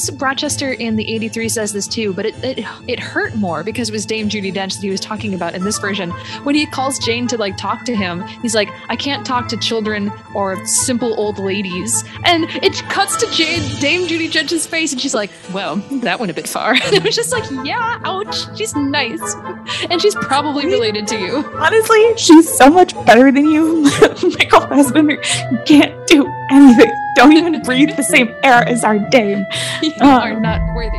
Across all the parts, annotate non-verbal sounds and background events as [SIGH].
guess Rochester in the 83 says this too, but it, it it hurt more because it was Dame Judi Dench that he was talking about in this version. When he calls Jane to like talk to him, he's like, I can't talk to children or simple old ladies. And it cuts to Jane, Dame Judi Dench's face, and she's like, Well, that went a bit far. [LAUGHS] And it was just like, Yeah, ouch, she's nice. And she's probably related to you. Honestly, she's so much better than you. [LAUGHS] Michael Fassbender can't do anything. Don't even breathe the same air as our dame. [LAUGHS] You Um, are not worthy.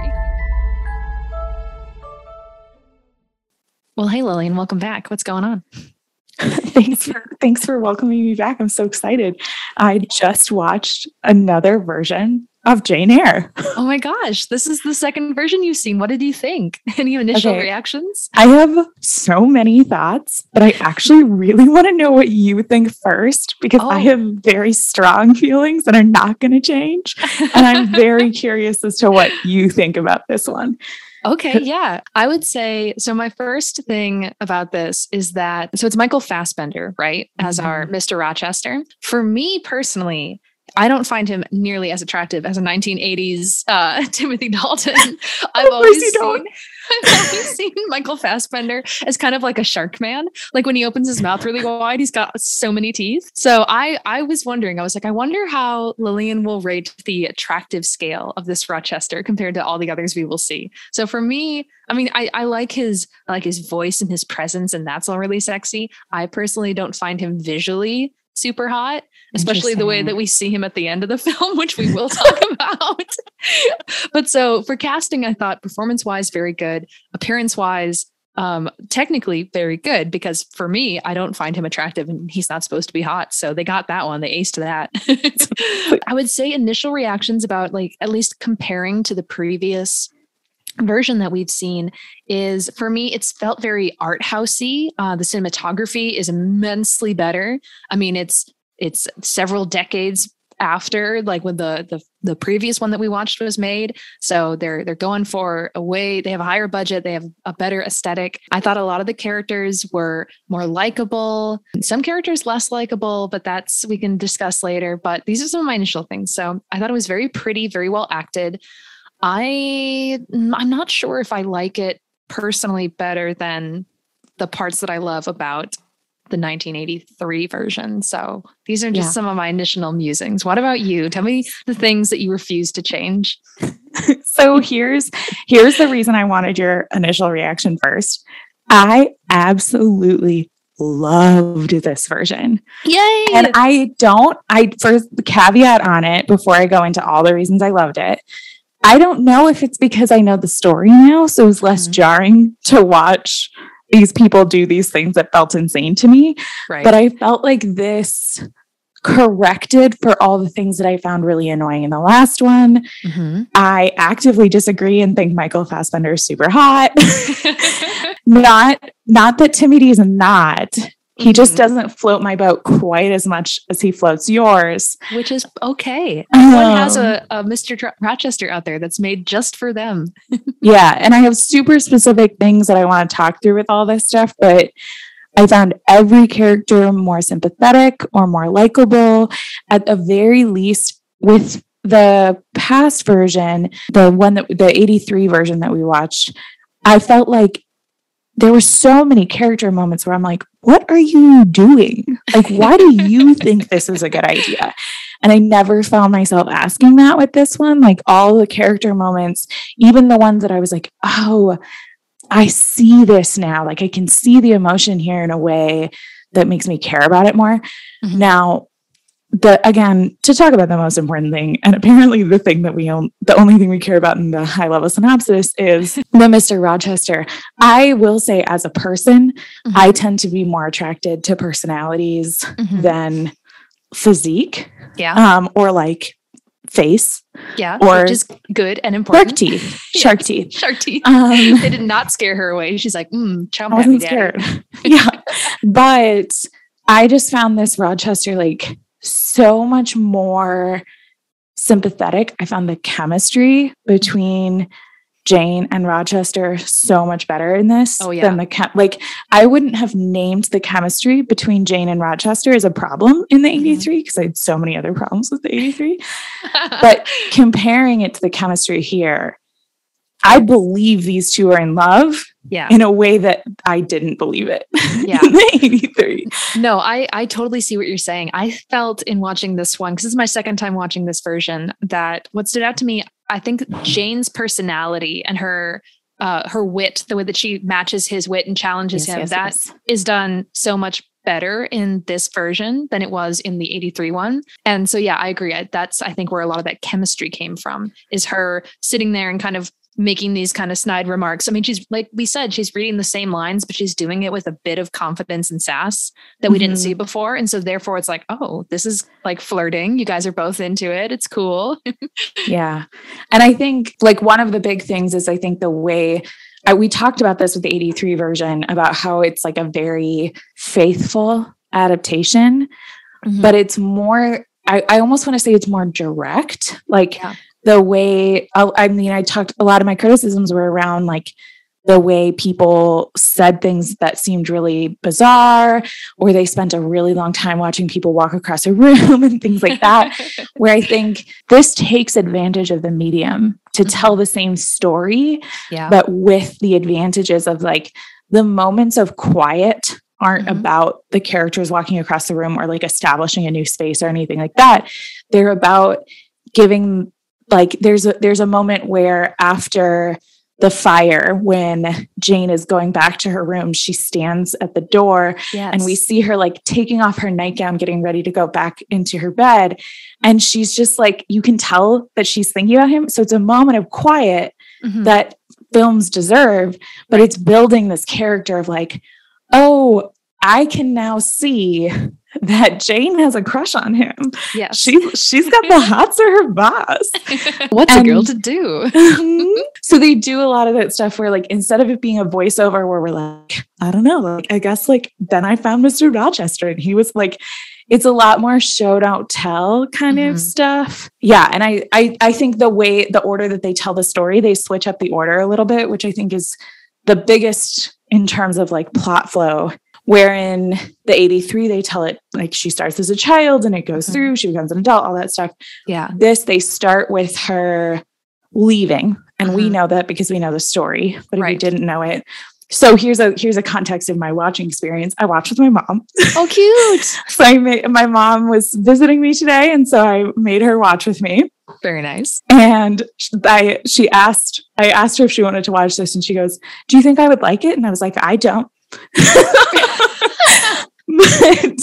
Well, hey Lillian, welcome back. What's going on? [LAUGHS] thanks for thanks for welcoming me back. I'm so excited. I just watched another version of Jane Eyre. Oh my gosh, this is the second version you've seen. What did you think? [LAUGHS] Any initial Okay. reactions? I have so many thoughts, but I actually really want to know what you think first because I Oh. have very strong [LAUGHS] feelings that are not going to change. And I'm very [LAUGHS] curious as to what you think about this one. Okay, yeah. I would say so. My first thing about this is that so it's Michael Fassbender, right, as our mm-hmm. Mr. Rochester. For me personally, I don't find him nearly as attractive as a 1980s uh, [LAUGHS] Timothy Dalton. [LAUGHS] I've always you don't. seen, I've always seen Michael Fassbender as kind of like a shark man. Like when he opens his mouth really wide, he's got so many teeth. So I I was wondering, I was like, I wonder how Lillian will rate the attractive scale of this Rochester compared to all the others we will see. So for me, I mean, I, I like his I like his voice and his presence, and that's all really sexy. I personally don't find him visually super hot, especially the way that we see him at the end of the [LAUGHS] film, which we will talk [LAUGHS] about. but so for casting, I thought performance wise, very good. Appearance wise, um, technically very good because for me, I don't find him attractive and he's not supposed to be hot. So they got that one. They aced that. [LAUGHS] I would say initial reactions about like at least comparing to the previous version that we've seen is for me it's felt very art housey. Uh, the cinematography is immensely better. I mean it's it's several decades after like when the the the previous one that we watched was made. So they're they're going for a way they have a higher budget they have a better aesthetic. I thought a lot of the characters were more likable some characters less likable but that's we can discuss later but these are some of my initial things. So i thought it was very pretty very well acted I I'm not sure if I like it personally better than the parts that I love about the 1983 version. So these are just Yeah. some of my initial musings. What about you? Tell me the things that you refuse to change. [LAUGHS] so here's here's the reason I wanted your initial reaction first. I absolutely loved this version. Yay! And I don't, I first the caveat on it before I go into all the reasons I loved it. I don't know if it's because I know the story now, so it was less Mhm. jarring to watch these people do these things that felt insane to me. right. But I felt like this corrected for all the things that I found really annoying in the last one. Mhm. I actively disagree and think Michael Fassbender is super hot. [LAUGHS] [LAUGHS] not not that Timothy is not. He just Mhm. doesn't float my boat quite as much as he floats yours. Which is okay. Everyone has Um, a, a Mr. Dr- Rochester out there that's made just for them. [LAUGHS] Yeah, and I have super specific things that I want to talk through with all this stuff, but I found every character more sympathetic or more likable. At the very least, with the past version, the one that the 83 version that we watched, I felt like there were so many character moments where I'm like, what are you doing? Like, why do you [LAUGHS] think this is a good idea? And I never found myself asking that with this one. Like, all the character moments, even the ones that I was like, oh, I see this now. Like, I can see the emotion here in a way that makes me care about it more. Mhm. Now, the again to talk about the most important thing, and apparently the thing that we own, the only thing we care about in the high level synopsis is [LAUGHS] the Mr. Rochester. I will say, as a person, Mhm. I tend to be more attracted to personalities Mhm. than physique, Yeah. um, or like face, Yeah. or- just good and important [LAUGHS] shark teeth, shark [LAUGHS] teeth. Shark teeth. Um, they did not scare her away. She's like, mm, chomp I wasn't scared. yeah. But I just found this Rochester like so much more sympathetic. I found the chemistry between Jane and Rochester so much better in this oh, yeah. than the chem- like I wouldn't have named the chemistry between Jane and Rochester as a problem in the 83 because mm-hmm. I had so many other problems with the 83. [LAUGHS] but comparing it to the chemistry here, I believe these two are in love yeah. in a way that I didn't believe it. Yeah. [LAUGHS] 83. No, I I totally see what you're saying. I felt in watching this one because this is my second time watching this version that what stood out to me, I think Jane's personality and her uh, her wit, the way that she matches his wit and challenges yes, him, yes, that yes. is done so much better in this version than it was in the 83 one. And so yeah, I agree. That's I think where a lot of that chemistry came from is her sitting there and kind of making these kind of snide remarks. I mean, she's like we said, she's reading the same lines, but she's doing it with a bit of confidence and sass that we mm-hmm. didn't see before. And so therefore it's like, oh, this is like flirting. You guys are both into it. It's cool. [LAUGHS] yeah. And I think like one of the big things is I think the way I, we talked about this with the 83 version about how it's like a very faithful adaptation, mm-hmm. but it's more I, I, almost want to say it's more direct. Like yeah the way I mean, I talked a lot of my criticisms were around like the way people said things that seemed really bizarre, or they spent a really long time watching people walk across a [LAUGHS] room and things like that. [LAUGHS] where I think this takes advantage of the medium to mm-hmm. tell the same story, yeah. but with the advantages of like the moments of quiet aren't mm-hmm. about the characters walking across the room or like establishing a new space or anything like that. They're about giving like there's a there's a moment where after the fire when Jane is going back to her room she stands at the door yes. and we see her like taking off her nightgown getting ready to go back into her bed and she's just like you can tell that she's thinking about him so it's a moment of quiet mm-hmm. that films deserve but it's building this character of like oh I can now see [LAUGHS] that Jane has a crush on him. Yeah, She's she's got the [LAUGHS] hots for her boss. [LAUGHS] What's and, a girl to do? so they do a lot of that stuff where like instead of it being a voiceover where we're like, I don't know, like I guess like then I found Mr. Rochester and he was like it's a lot more show don't tell kind mm-hmm. of stuff. Yeah. And I, I I think the way the order that they tell the story, they switch up the order a little bit, which I think is the biggest in terms of like plot flow wherein the 83 they tell it like she starts as a child and it goes mm-hmm. through she becomes an adult all that stuff yeah this they start with her leaving and mm-hmm. we know that because we know the story but if you didn't know it so here's a here's a context of my watching experience. I watched with my mom. [LAUGHS] Oh, cute! so I made my mom was visiting me today, and so I made her watch with me. Very nice. And I she asked I asked her if she wanted to watch this, and she goes, "Do you think I would like it?" And I was like, "I don't." But,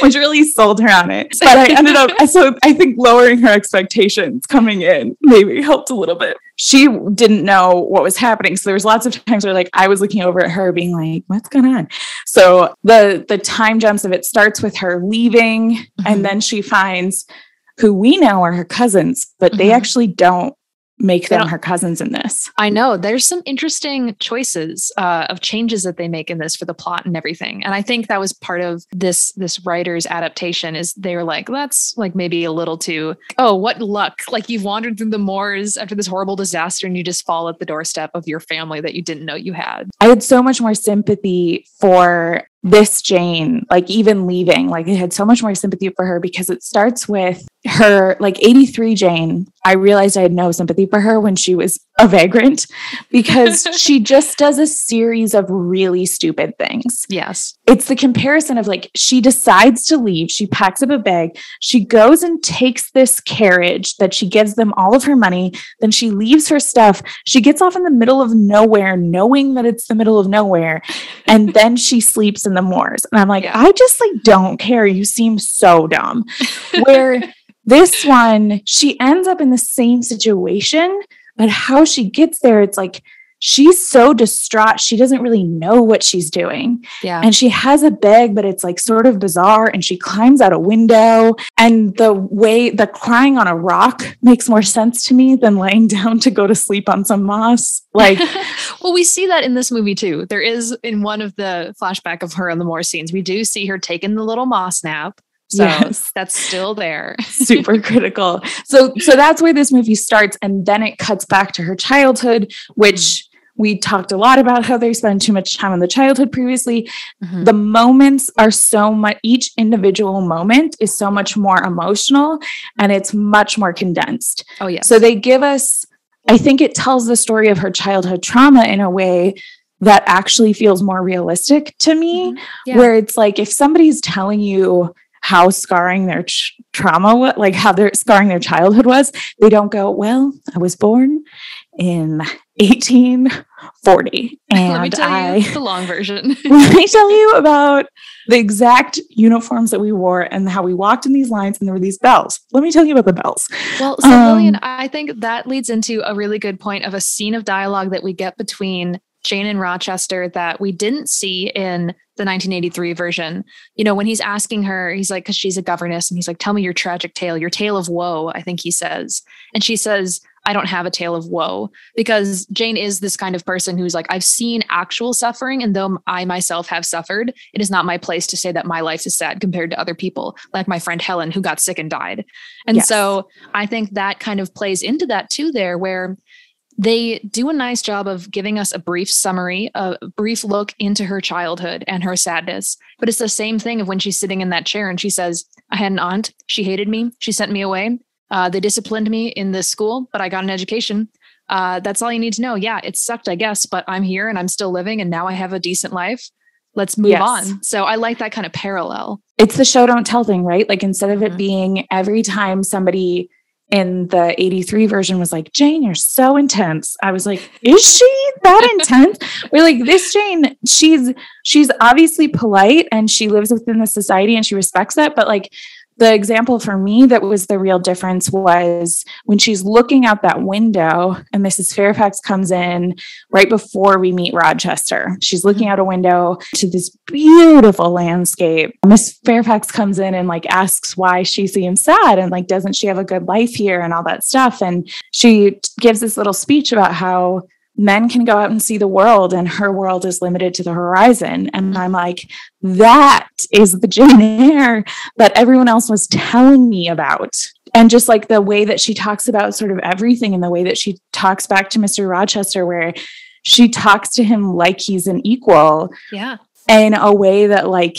which really sold her on it. But I ended up, so I think lowering her expectations coming in maybe helped a little bit. She didn't know what was happening. So there was lots of times where like I was looking over at her being like, what's going on? So the the time jumps of it starts with her leaving mm-hmm. and then she finds who we know are her cousins, but mm-hmm. they actually don't make them her cousins in this. I know there's some interesting choices uh, of changes that they make in this for the plot and everything, and I think that was part of this this writer's adaptation. Is they were like, that's like maybe a little too. Oh, what luck! Like you've wandered through the moors after this horrible disaster, and you just fall at the doorstep of your family that you didn't know you had. I had so much more sympathy for this Jane, like even leaving, like I had so much more sympathy for her because it starts with her, like 83 Jane. I realized I had no sympathy for her when she was a vagrant [LAUGHS] because [LAUGHS] she just does a series of really stupid things. Yes. It's the comparison of like she decides to leave, she packs up a bag, she goes and takes this carriage that she gives them all of her money, then she leaves her stuff. She gets off in the middle of nowhere, knowing that it's the middle of nowhere, and [LAUGHS] then she sleeps in the moors. And I'm like, yeah. I just like don't care. You seem so dumb. Where this one, she ends up in the same situation but how she gets there, it's like she's so distraught. She doesn't really know what she's doing. Yeah. And she has a bag, but it's like sort of bizarre. And she climbs out a window. And the way the crying on a rock makes more sense to me than laying [LAUGHS] down to go to sleep on some moss. Like, [LAUGHS] well, we see that in this movie too. There is in one of the flashback of her on the moor scenes, we do see her taking the little moss nap So yes. [LAUGHS] that's still there. [LAUGHS] Super critical. So so that's where this movie starts and then it cuts back to her childhood which mm-hmm we talked a lot about how they spend too much time in the childhood previously. Mm-hmm. The moments are so much, each individual moment is so much more emotional and it's much more condensed. Oh, yeah. So they give us, I think it tells the story of her childhood trauma in a way that actually feels more realistic to me, mm-hmm. yeah. where it's like if somebody's telling you, how scarring their ch- trauma was, like how their scarring their childhood was, they don't go, Well, I was born in 1840. And [LAUGHS] let me tell I, you the long version. [LAUGHS] let me tell you about the exact uniforms that we wore and how we walked in these lines and there were these bells. Let me tell you about the bells. Well, so um, Lillian, I think that leads into a really good point of a scene of dialogue that we get between Jane and Rochester that we didn't see in the 1983 version. You know, when he's asking her, he's like, because she's a governess, and he's like, tell me your tragic tale, your tale of woe, I think he says. And she says, I don't have a tale of woe because Jane is this kind of person who's like, I've seen actual suffering. And though I myself have suffered, it is not my place to say that my life is sad compared to other people, like my friend Helen, who got sick and died. And yes. so I think that kind of plays into that too, there, where they do a nice job of giving us a brief summary, a brief look into her childhood and her sadness. But it's the same thing of when she's sitting in that chair and she says, I had an aunt. She hated me. She sent me away. Uh, they disciplined me in this school, but I got an education. Uh, that's all you need to know. Yeah, it sucked, I guess, but I'm here and I'm still living, and now I have a decent life. Let's move yes. on. So I like that kind of parallel. It's the show don't tell thing, right? Like instead of it mm-hmm. being every time somebody in the 83 version was like, Jane, you're so intense. I was like, is she that intense? We're like, this Jane, she's she's obviously polite and she lives within the society and she respects that, but like the example for me that was the real difference was when she's looking out that window and Mrs. Fairfax comes in right before we meet Rochester. She's looking mm-hmm. out a window to this beautiful landscape. Miss Fairfax comes in and like asks why she seems sad and like doesn't she have a good life here and all that stuff and she gives this little speech about how men can go out and see the world and her world is limited to the horizon. And I'm like, that is the [LAUGHS] Jane Eyre that everyone else was telling me about. And just like the way that she talks about sort of everything and the way that she talks back to Mr. Rochester, where she talks to him like he's an equal. Yeah. In a way that like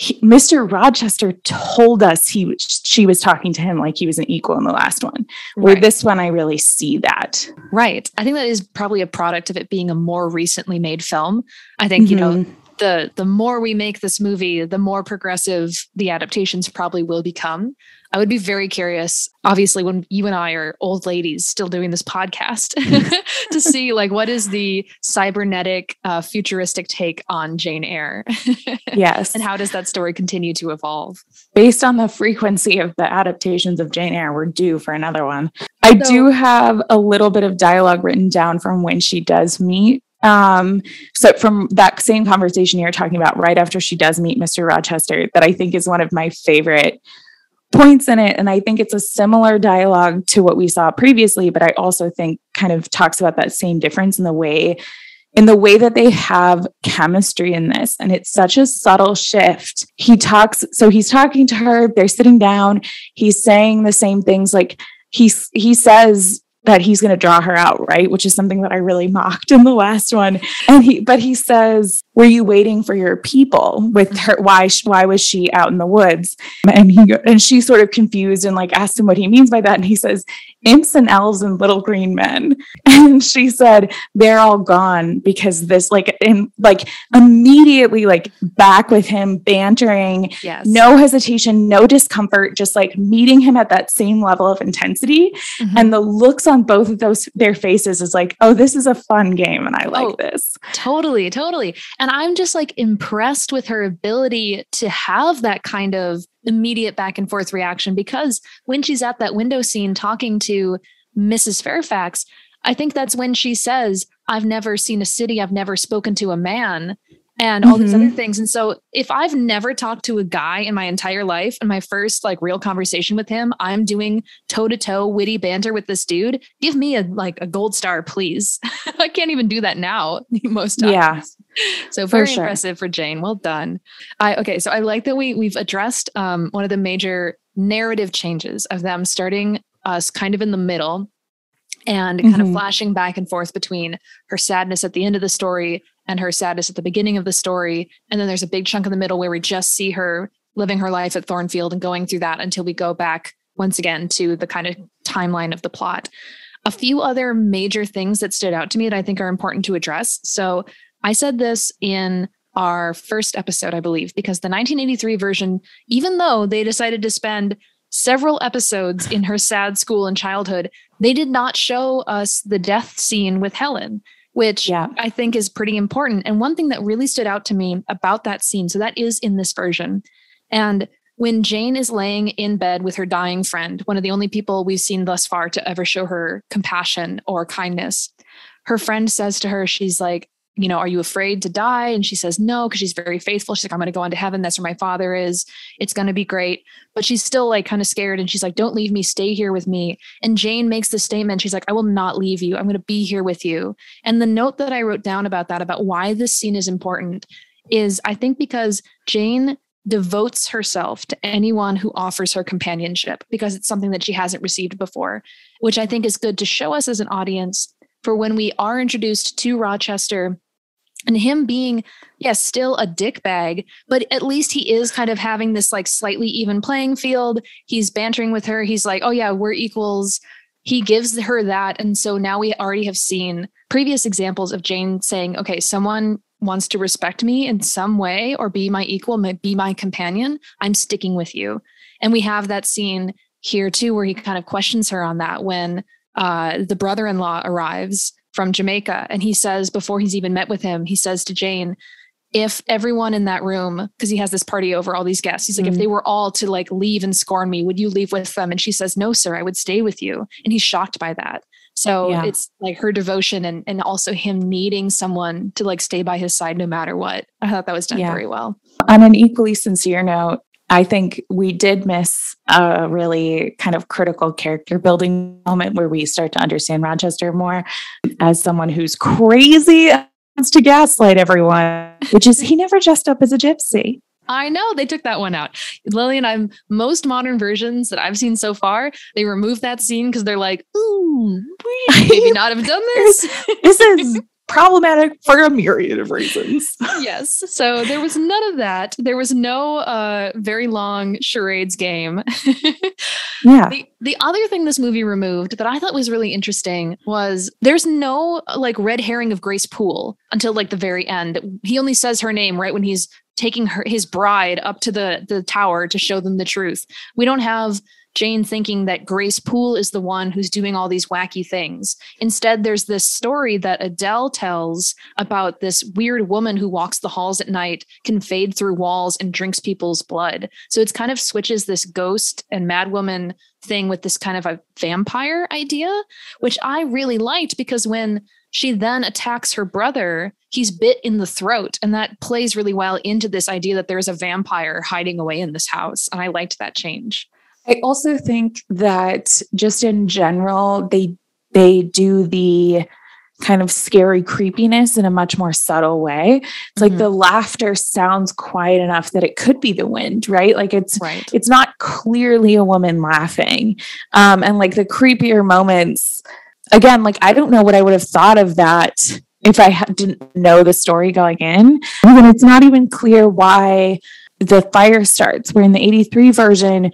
he, Mr. Rochester told us he she was talking to him like he was an equal in the last one. Where right. this one, I really see that. Right. I think that is probably a product of it being a more recently made film. I think mm-hmm. you know mm-hmm. The the more we make this movie, the more progressive the adaptations probably will become. I would be very curious, obviously, when you and I are old ladies still doing this podcast, [LAUGHS] to see like what is the cybernetic, uh, futuristic take on Jane Eyre. [LAUGHS] yes. And how does that story continue to evolve? Based on the frequency of the adaptations of Jane Eyre, we're due for another one. I so, do have a little bit of dialogue written down from when she does meet um so from that same conversation you're talking about right after she does meet mr rochester that i think is one of my favorite points in it. And I think it's a similar dialogue to what we saw previously, but I also think kind of talks about that same difference in the way in the way that they have chemistry in this and it's such a subtle shift he talks so he's talking to her they're sitting down he's saying the same things like he he says that he's going to draw her out, right? Which is something that I really mocked in the last one. And he, but he says, "Were you waiting for your people?" With her, why? Why was she out in the woods? And he, and she sort of confused and like asked him what he means by that. And he says, "Imps and elves and little green men." [LAUGHS] And she said, "They're all gone because this, like, in like immediately, like back with him, bantering, yes. no hesitation, no discomfort, just like meeting him at that same level of intensity, mm-hmm. and the looks on both of those their faces is like, oh, this is a fun game and I like oh, this. Totally, totally. And I'm just like impressed with her ability to have that kind of immediate back and forth reaction because when she's at that window scene talking to Mrs. Fairfax, I think that's when she says, I've never seen a city, I've never spoken to a man and all mm-hmm. these other mm-hmm. things. And so if I've never talked to a guy in my entire life and my first like real conversation with him, I'm doing toe to toe witty banter with this dude, give me a like a gold star, please. [LAUGHS] I can't even do that now [LAUGHS] most times. Yeah. [LAUGHS] So very for sure. impressive for Jane. Well done. I okay, so I like that we we've addressed um, one of the major narrative changes of them starting us kind of in the middle and kind mm-hmm. of flashing back and forth between her sadness at the end of the story and her sadness at the beginning of the story. And then there's a big chunk in the middle where we just see her living her life at Thornfield and going through that until we go back once again to the kind of timeline of the plot. A few other major things that stood out to me that I think are important to address. So I said this in our first episode, I believe, because the 1983 version, even though they decided to spend several episodes in her sad school and childhood, they did not show us the death scene with Helen, which yeah. I think is pretty important. And one thing that really stood out to me about that scene, so that is in this version. And when Jane is laying in bed with her dying friend, one of the only people we've seen thus far to ever show her compassion or kindness, her friend says to her, she's like, you know, are you afraid to die? And she says no, because she's very faithful. She's like, I'm going to go on to heaven. That's where my father is. It's going to be great. But she's still like kind of scared. And she's like, don't leave me. Stay here with me. And Jane makes the statement. She's like, I will not leave you. I'm going to be here with you. And the note that I wrote down about that, about why this scene is important, is I think because Jane devotes herself to anyone who offers her companionship because it's something that she hasn't received before, which I think is good to show us as an audience for when we are introduced to Rochester and him being yes still a dick bag but at least he is kind of having this like slightly even playing field. He's bantering with her. He's like oh yeah we're equals. He gives her that. And so now we already have seen previous examples of jane saying okay someone wants to respect me in some way or be my equal be my companion. I'm sticking with you. And we have that scene here too where he kind of questions her on that when uh, the brother-in-law arrives from Jamaica. And he says, before he's even met with him, he says to Jane, if everyone in that room, because he has this party over all these guests, he's like, mm-hmm. if they were all to like leave and scorn me, would you leave with them? And she says, no, sir, I would stay with you. And he's shocked by that. So yeah. it's like her devotion and, and also him needing someone to like stay by his side no matter what. I thought that was done yeah. very well. On an equally sincere note, I think we did miss a really kind of critical character building moment where we start to understand Rochester more as someone who's crazy wants to gaslight everyone, which is he never dressed up as a gypsy. I know they took that one out. Lillian, I'm most modern versions that I've seen so far, they remove that scene because they're like, ooh, [LAUGHS] maybe not have done this. this is problematic for a myriad of reasons. [LAUGHS] yes. So there was none of that. There was no uh, very long charades game. [LAUGHS] yeah. The, the other thing this movie removed that I thought was really interesting was there's no like red herring of Grace Poole until like the very end. He only says her name right when he's taking her his bride up to the the tower to show them the truth. We don't have Jane thinking that Grace Poole is the one who's doing all these wacky things. Instead, there's this story that Adele tells about this weird woman who walks the halls at night, can fade through walls, and drinks people's blood. So it's kind of switches this ghost and madwoman thing with this kind of a vampire idea, which I really liked because when she then attacks her brother, he's bit in the throat. And that plays really well into this idea that there's a vampire hiding away in this house. And I liked that change. I also think that just in general, they they do the kind of scary creepiness in a much more subtle way. It's mm-hmm. like the laughter sounds quiet enough that it could be the wind, right? Like it's right. it's not clearly a woman laughing. Um, and like the creepier moments, again, like I don't know what I would have thought of that if I ha- didn't know the story going in. And it's not even clear why the fire starts. Where in the 83 version,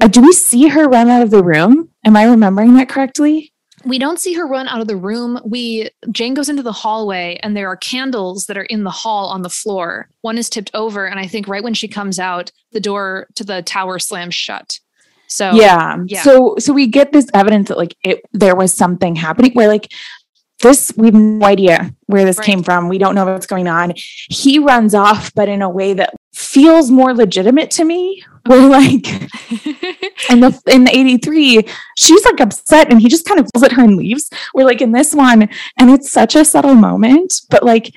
uh, do we see her run out of the room? Am I remembering that correctly? We don't see her run out of the room. We Jane goes into the hallway and there are candles that are in the hall on the floor. One is tipped over and I think right when she comes out, the door to the tower slams shut. So yeah. yeah. So so we get this evidence that like it there was something happening where like this we have no idea where this right. came from we don't know what's going on he runs off but in a way that feels more legitimate to me [LAUGHS] where like [LAUGHS] in the in the 83 she's like upset and he just kind of pulls at her and leaves. We're like in this one and it's such a subtle moment but like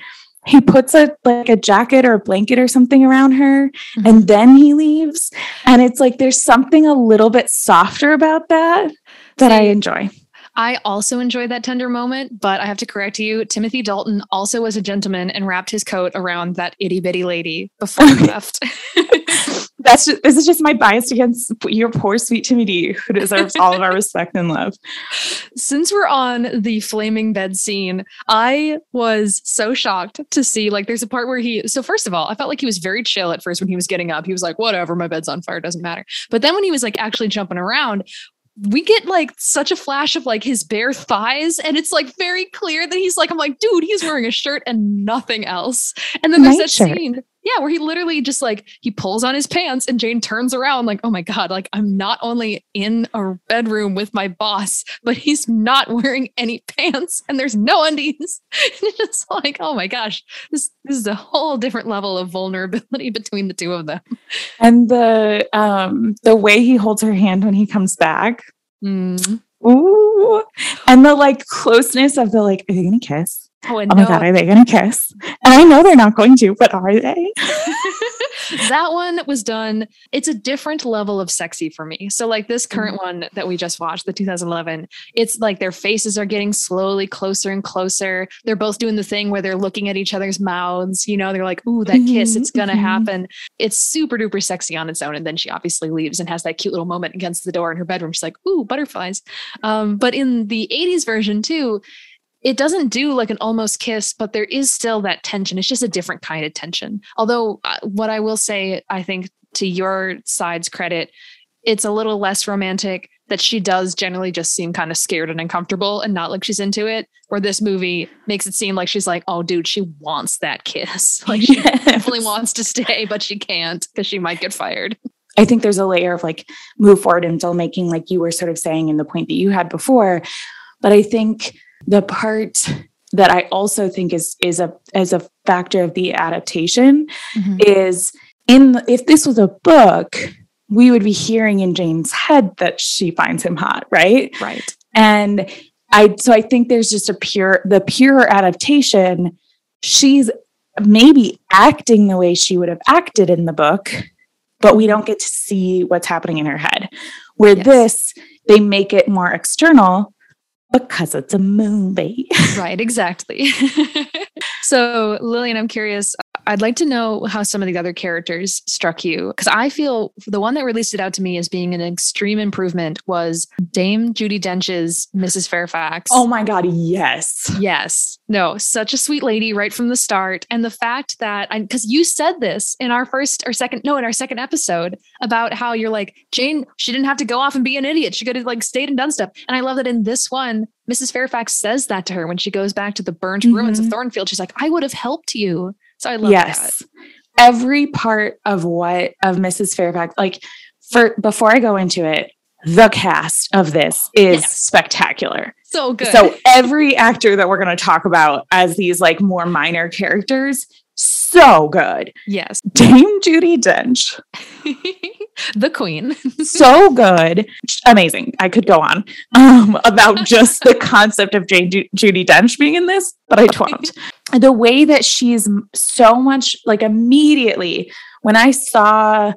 he puts a like a jacket or a blanket or something around her mm-hmm. and then he leaves. And it's like there's something a little bit softer about that that See, I enjoy I also enjoyed that tender moment, but I have to correct you. Timothy Dalton also was a gentleman and wrapped his coat around that itty bitty lady before he left. [LAUGHS] That's just, this is just my bias against your poor sweet Timmy who deserves all of our respect and love. Since we're on the flaming bed scene, I was so shocked to see like there's a part where he so first of all, I felt like he was very chill at first when he was getting up. He was like, whatever, my bed's on fire, doesn't matter. But then when he was like actually jumping around, we get like such a flash of like his bare thighs and it's like very clear that he's like i'm like dude he's wearing a shirt and nothing else and then there's that shirt. scene yeah where he literally just like he pulls on his pants and jane turns around like oh my god like i'm not only in a bedroom with my boss but he's not wearing any pants and there's no undies. [LAUGHS] And it's like oh my gosh this, this is a whole different level of vulnerability [LAUGHS] between the two of them. And the um the way he holds her hand when he comes back. Mm. ooh. And the like closeness of the like are they gonna kiss Oh, oh my God, are they going to kiss? And I know they're not going to, but are they? [LAUGHS] that one was done. It's a different level of sexy for me. So, like this current mm-hmm. one that we just watched, the 2011, it's like their faces are getting slowly closer and closer. They're both doing the thing where they're looking at each other's mouths. You know, they're like, ooh, that kiss, it's going to mm-hmm. happen. It's super duper sexy on its own. And then she obviously leaves and has that cute little moment against the door in her bedroom. She's like, ooh, butterflies. Um, but in the 80s version, too, it doesn't do like an almost kiss, but there is still that tension. It's just a different kind of tension. Although, uh, what I will say, I think to your side's credit, it's a little less romantic that she does generally just seem kind of scared and uncomfortable and not like she's into it. Where this movie makes it seem like she's like, oh, dude, she wants that kiss. [LAUGHS] Like she yes. definitely wants to stay, but she can't because she might get fired. I think there's a layer of like move forward in filmmaking, like you were sort of saying in the point that you had before. But I think the part that I also think is is a as a factor of the adaptation mm-hmm. is in if this was a book, we would be hearing in Jane's head that she finds him hot, right? Right. And I so I think there's just a pure the pure adaptation. She's maybe acting the way she would have acted in the book, but we don't get to see what's happening in her head. Where yes. this, they make it more external because it's a movie. [LAUGHS] right, exactly. [LAUGHS] so, Lillian, I'm curious. I'd like to know how some of the other characters struck you because I feel the one that really stood out to me as being an extreme improvement was Dame Judi Dench's Mrs. Fairfax. Oh my God, yes. Yes. No, such a sweet lady right from the start. And the fact that, because you said this in our first or second, no, in our second episode about how you're like, Jane, she didn't have to go off and be an idiot. She could have like stayed and done stuff. And I love that in this one, Mrs. Fairfax says that to her when she goes back to the burnt mm-hmm. ruins of mm-hmm. Thornfield. She's like, I would have helped you. So I love yes. that. Every part of what of Mrs. Fairfax, like for before I go into it, the cast of this is yes. spectacular. So good. So every actor that we're going to talk about as these like more minor characters, so good. Yes. [LAUGHS] Dame Judi Dench. [LAUGHS] the queen. [LAUGHS] so good. Amazing. I could go on um, about just the concept of Jane Ju- Judi Dench being in this, but I won't. the way that she's so much like immediately when I saw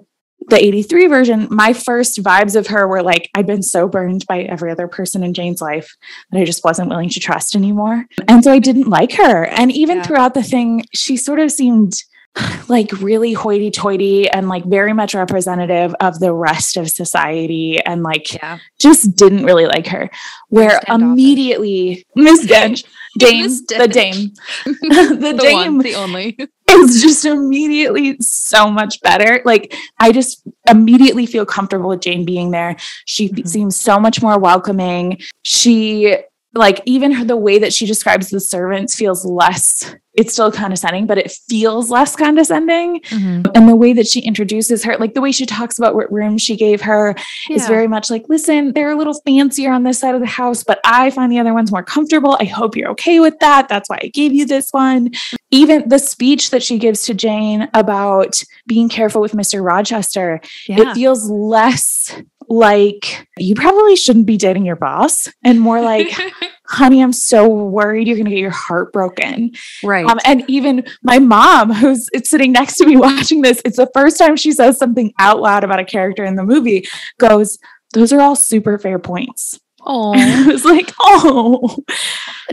the 83 version, my first vibes of her were like, I'd been so burned by every other person in Jane's life that I just wasn't willing to trust anymore. And so I didn't like her. And even yeah. throughout the thing, she sort of seemed [SIGHS] like really hoity toity and like very much representative of the rest of society and like yeah. just didn't really like her. Where immediately Miss [LAUGHS] Dench, Dame, the [LAUGHS] Dame, [LAUGHS] the, the Dame, one, the only is just immediately so much better. Like I just immediately feel comfortable with Jane being there. She mm-hmm. seems so much more welcoming. She like even her, the way that she describes the servants feels less it's still condescending but it feels less condescending mm-hmm. and the way that she introduces her like the way she talks about what room she gave her yeah. is very much like listen they're a little fancier on this side of the house but i find the other ones more comfortable i hope you're okay with that that's why i gave you this one even the speech that she gives to jane about being careful with mr rochester yeah. it feels less like you probably shouldn't be dating your boss and more like [LAUGHS] honey i'm so worried you're going to get your heart broken right um, and even my mom who's sitting next to me [LAUGHS] watching this it's the first time she says something out loud about a character in the movie goes those are all super fair points Oh, [LAUGHS] I was like, oh.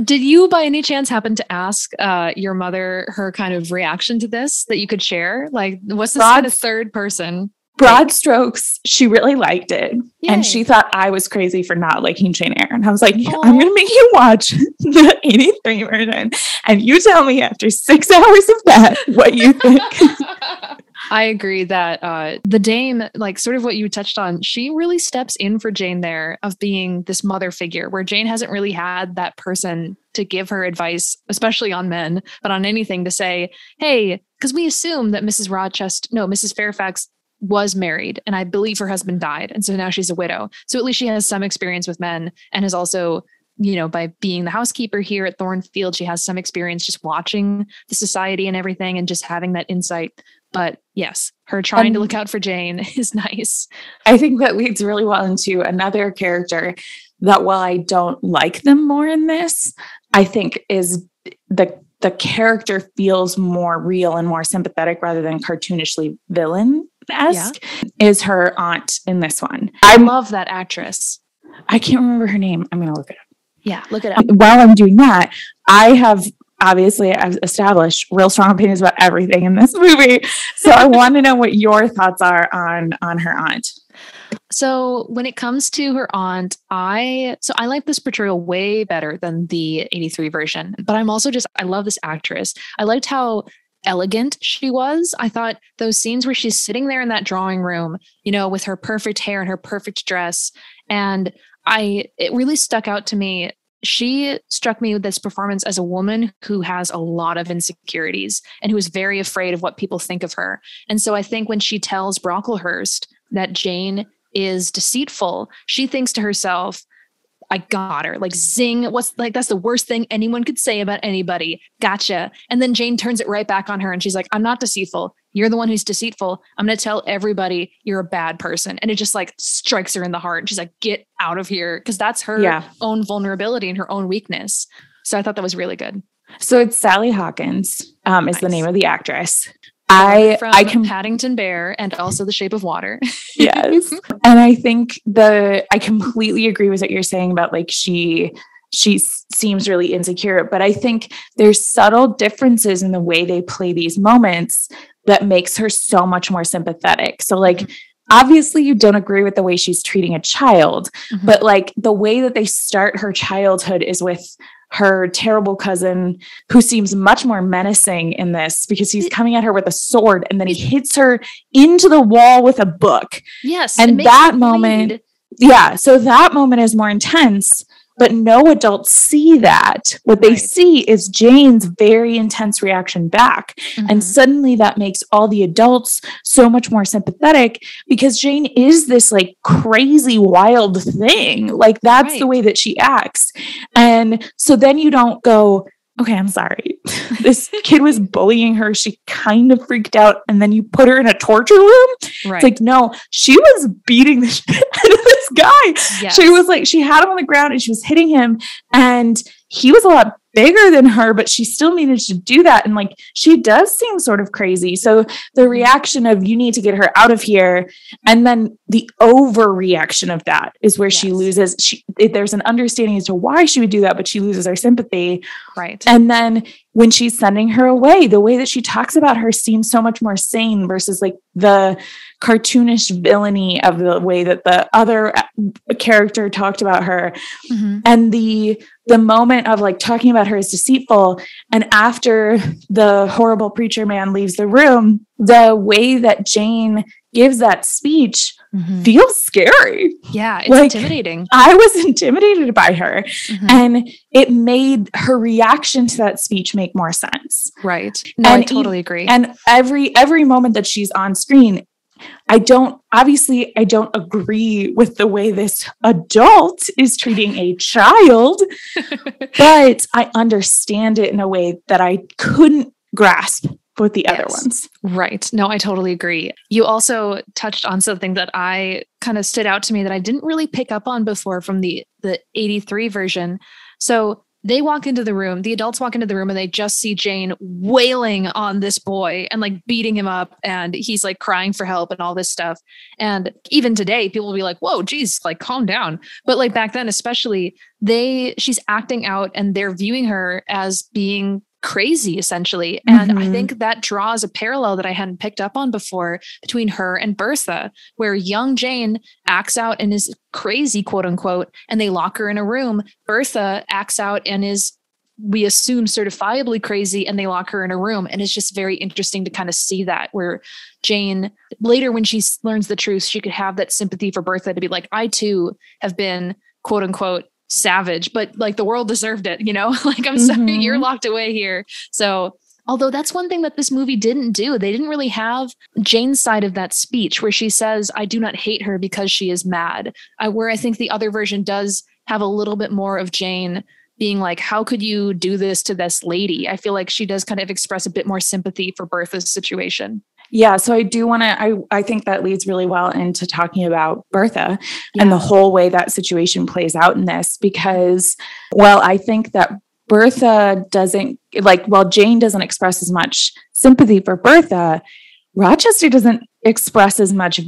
Did you by any chance happen to ask uh, your mother her kind of reaction to this that you could share? Like, what's this Broad- kind of third person? Broad strokes, she really liked it. Yay. And she thought I was crazy for not liking Jane Eyre. And I was like. I'm going to make you watch [LAUGHS] the 83 version. And you tell me after six [LAUGHS] hours of that what you think. [LAUGHS] I agree that uh, the dame, like sort of what you touched on, she really steps in for Jane there of being this mother figure where Jane hasn't really had that person to give her advice, especially on men, but on anything to say, hey, because we assume that Mrs. Rochester, no, Mrs. Fairfax was married and I believe her husband died. And so now she's a widow. So at least she has some experience with men and has also, you know, by being the housekeeper here at Thornfield, she has some experience just watching the society and everything and just having that insight. But yes, her trying to look out for Jane [LAUGHS] is nice. I think that leads really well into another character that while I don't like them more in this, I think is the the character feels more real and more sympathetic rather than cartoonishly villain esque is her aunt in this one. I love that actress. I can't remember her name. I'm gonna look it up. Yeah, look it up. Um, while I'm doing that, I have obviously I've established real strong opinions about everything in this [LAUGHS] movie. So I want to know what your thoughts are on on her aunt. So when it comes to her aunt, I so I like this portrayal way better than the 83 version. But I'm also just I love this actress. I liked how elegant she was. I thought those scenes where she's sitting there in that drawing room, you know, with her perfect hair and her perfect dress and I it really stuck out to me. She struck me with this performance as a woman who has a lot of insecurities and who is very afraid of what people think of her. And so I think when she tells Brocklehurst that Jane is deceitful, she thinks to herself, I got her. Like, zing. What's like, that's the worst thing anyone could say about anybody. Gotcha. And then Jane turns it right back on her and she's like, I'm not deceitful. You're the one who's deceitful. I'm going to tell everybody you're a bad person. And it just like strikes her in the heart. And she's like, get out of here. Cause that's her Yeah. own vulnerability and her own weakness. So I thought that was really good. So it's Sally Hawkins, um, is the name of the actress. I From I can Paddington Bear and also The Shape of Water. yes, [LAUGHS] and I think the I completely agree with what you're saying about like she she seems really insecure, but I think there's subtle differences in the way they play these moments that makes her so much more sympathetic. So like. Obviously, you don't agree with the way she's treating a child, Mhm. but like the way that they start her childhood is with her terrible cousin who seems much more menacing in this because he's coming at her with a sword and then he hits her into the wall with a book. Yes. And that moment- bleed. Yeah, so that moment is more intense, but no adults see that. What they Right. see is Jane's very intense reaction back. And Mhm. suddenly that makes all the adults so much more sympathetic because Jane is this like crazy wild thing. Like that's the way that she acts. And so then you don't go, okay, I'm sorry. [LAUGHS] this kid was bullying her. She kind of freaked out. And then you put her in a torture room. right. It's like, no, she was beating the [LAUGHS] shit out of this guy. yes. She was like, she had him on the ground and she was hitting him. And he was a lot bigger than her, but she still managed to do that. And like, she does seem sort of crazy. So the mm-hmm. reaction of, you need to get her out of here. And then the overreaction of that is where she loses. She, there's an understanding as to why she would do that, but she loses our sympathy. right. And then when she's sending her away, the way that she talks about her seems so much more sane versus like the cartoonish villainy of the way that the other uh, character talked about her Mhm. and the the moment of like talking about her as deceitful and after the horrible preacher man leaves the room the way that jane gives that speech Mhm. feels scary Yeah, it's Like- intimidating. i was [LAUGHS] intimidated by her Mhm. and it made her reaction to that speech make more sense Right. No, I and e- totally agree. and every every moment that she's on screen i don't obviously i don't agree with the way this adult is treating a child [LAUGHS] but i understand it in a way that i couldn't grasp with the other ones Right. No, I totally agree. You also touched on something that I kind of stood out to me that I didn't really pick up on before from the the 83 version. So they walk into the room, the adults walk into the room and they just see Jane wailing on this boy and like beating him up and he's like crying for help and all this stuff. And even today, people will be like, whoa, geez, like calm down. But like back then, especially, they she's acting out and they're viewing her as being crazy essentially. And mm-hmm. i think that draws a parallel that i hadn't picked up on before between her and bertha where young jane acts out and is crazy quote unquote and they lock her in a room. Bertha acts out and is we assume certifiably crazy and they lock her in a room. And it's just very interesting to kind of see that where jane later when she learns the truth she could have that sympathy for bertha to be like i too have been quote unquote savage, but like the world deserved it, you know? [LAUGHS] like, I'm mm-hmm. sorry, you're mm-hmm. locked away here. So, although that's one thing that this movie didn't do, they didn't really have Jane's side of that speech where she says, I do not hate her because she is mad. I, where I think the other version does have a little bit more of Jane being like, How could you do this to this lady? I feel like she does kind of express a bit more sympathy for Bertha's situation. Yeah, so I do want to I I think that leads really well into talking about Bertha yeah. and the whole way that situation plays out in this because well, I think that Bertha doesn't like while Jane doesn't express as much sympathy for Bertha, Rochester doesn't express as much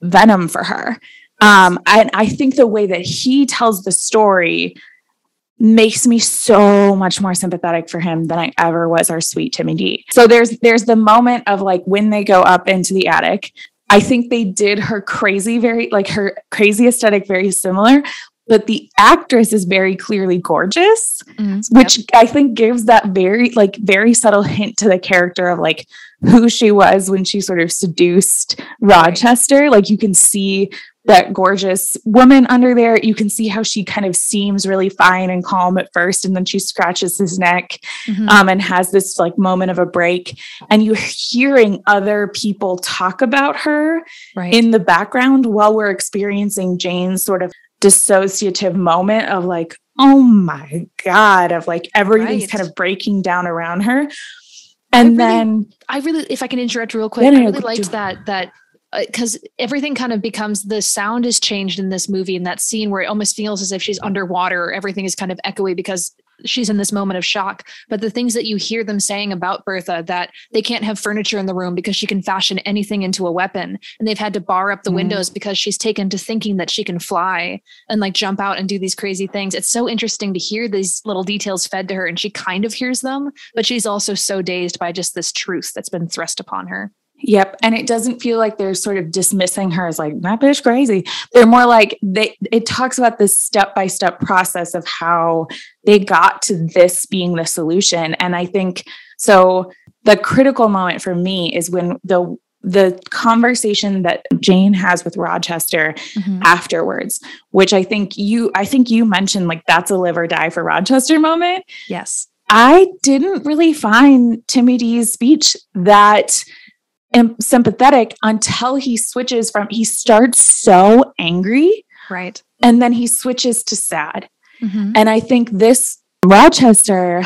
venom for her. Um, and I think the way that he tells the story makes me so much more sympathetic for him than I ever was our sweet Timmy D. So there's there's the moment of like when they go up into the attic. I think they did her crazy very like her crazy aesthetic very similar, but the actress is very clearly gorgeous, mm, which yep. I think gives that very like very subtle hint to the character of like who she was when she sort of seduced Rochester. Like you can see that gorgeous woman under there. You can see how she kind of seems really fine and calm at first, and then she scratches his neck mm-hmm. um, and has this like moment of a break. And you're hearing other people talk about her right. in the background while we're experiencing Jane's sort of dissociative moment of like, oh my God, of like everything's right. kind of breaking down around her. And I really, then I really, if I can interrupt real quick, yeah, no, I really liked that that because uh, everything kind of becomes the sound is changed in this movie in that scene where it almost feels as if she's underwater. Everything is kind of echoey because she's in this moment of shock. But the things that you hear them saying about bertha that they can't have furniture in the room because she can fashion anything into a weapon. And they've had to bar up the mm. windows because she's taken to thinking that she can fly and like jump out and do these crazy things. It's so interesting to hear these little details fed to her and she kind of hears them but she's also so dazed by just this truth that's been thrust upon her Yep. And it doesn't feel like they're sort of dismissing her as like, that bitch crazy. They're more like they it talks about this step-by-step process of how they got to this being the solution. And I think so the critical moment for me is when the the conversation that Jane has with Rochester mm-hmm. afterwards, which I think you I think you mentioned like that's a live or die for Rochester moment. Yes. I didn't really find Timmy D's speech that sympathetic until he switches from he starts so angry right and then he switches to sad mm-hmm. and i think this rochester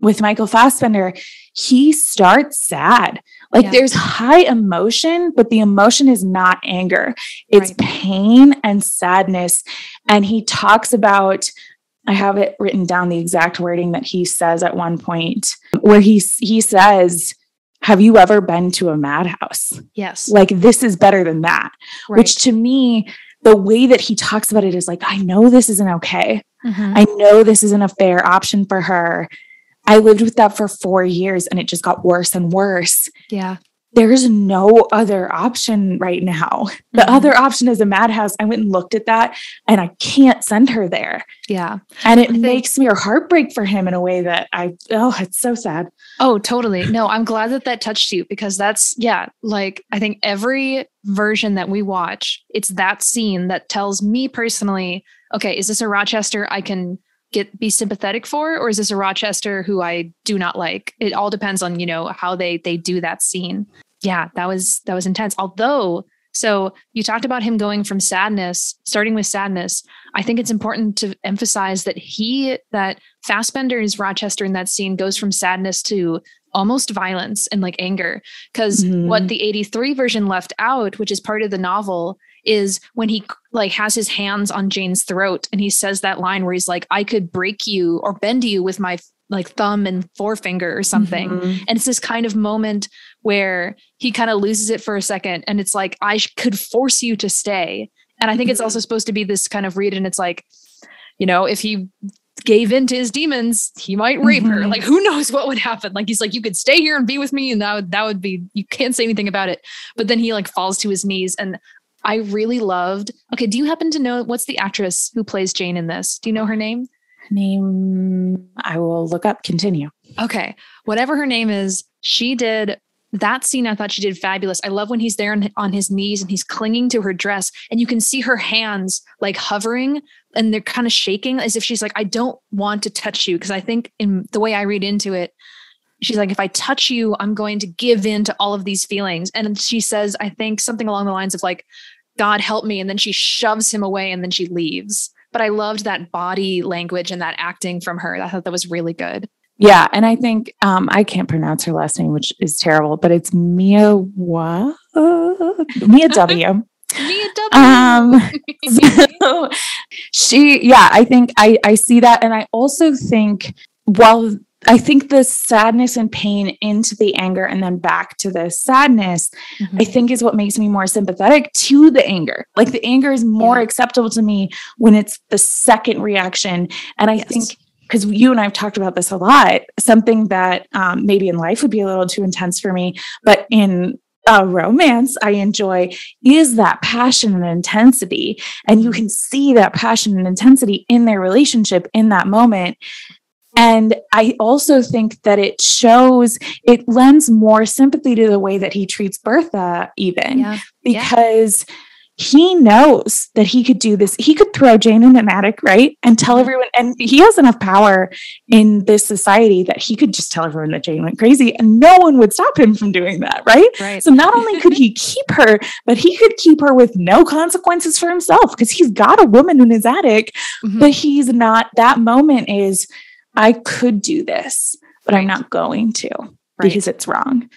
with michael fassbender he starts sad like yeah. there's high emotion but the emotion is not anger it's right. pain and sadness and he talks about I have it written down the exact wording that he says at one point where he he says have you ever been to a madhouse? Yes. Like this is better than that. Right. Which to me, the way that he talks about it is like, I know this isn't okay. Mm-hmm. I know this isn't a fair option for her. I lived with that for four years and it just got worse and worse. Yeah there's no other option right now. The mm-hmm. other option is a madhouse. I went and looked at that and I can't send her there. Yeah. And it think, makes me a heartbreak for him in a way that I, oh, it's so sad. Oh, totally. No, I'm glad that that touched you because that's, yeah, like I think every version that we watch, it's that scene that tells me personally, okay, is this a Rochester I can get be sympathetic for or is this a rochester who i do not like? It all depends on you know how they they do that scene. Yeah that was that was intense. Although so you talked about him going from sadness starting with sadness i think it's important to emphasize that he that fassbender's rochester in that scene goes from sadness to almost violence and like anger because mm-hmm. what the 83 version left out which is part of the novel is when he like has his hands on Jane's throat and he says that line where he's like, I could break you or bend you with my like thumb and forefinger or something. Mm-hmm. And it's this kind of moment where he kind of loses it for a second and it's like, I sh- could force you to stay. And I think it's also supposed to be this kind of read and it's like, you know, if he gave in to his demons, he might rape mm-hmm. her. Like who knows what would happen? Like he's like, you could stay here and be with me, and that would that would be you can't say anything about it. But then he like falls to his knees. And I really loved. Okay, do you happen to know what's the actress who plays Jane in this? Do you know her name? Name I will look up. Continue. Okay. Whatever her name is, she did that scene I thought she did fabulous. I love when he's there on, his knees and he's clinging to her dress and you can see her hands like hovering and they're kind of shaking as if she's like, I don't want to touch you. Cause I think in the way I read into it, she's like, if I touch you, I'm going to give in to all of these feelings. And she says, I think something along the lines of like, God help me. And then she shoves him away and then she leaves. But I loved that body language and that acting from her. I thought that was really good. Yeah, and I think um, I can't pronounce her last name, which is terrible, but it's Mia what? Mia [LAUGHS] W. Mia W. Um, [LAUGHS] so she, yeah, I think I I see that, and I also think while I think the sadness and pain into the anger and then back to the sadness, mm-hmm. I think is what makes me more sympathetic to the anger. Like the anger is more yeah. acceptable to me when it's the second reaction. And I yes. think because you and I've talked about this a lot, something that um, maybe in life would be a little too intense for me, but in a romance I enjoy is that passion and intensity. And you can see that passion and intensity in their relationship in that moment. And I also think that it shows, it lends more sympathy to the way that he treats Bertha, even yeah. because. Yeah he knows that he could do this. He could throw Jane in an attic, right? And tell everyone, and he has enough power in this society that he could just tell everyone that Jane went crazy and no one would stop him from doing that, right? right. So not only could he [LAUGHS] keep her, but he could keep her with no consequences for himself because he's got a woman in his attic, mm-hmm. but he's not, that moment is, I could do this, but right. I'm not going to right. because it's wrong.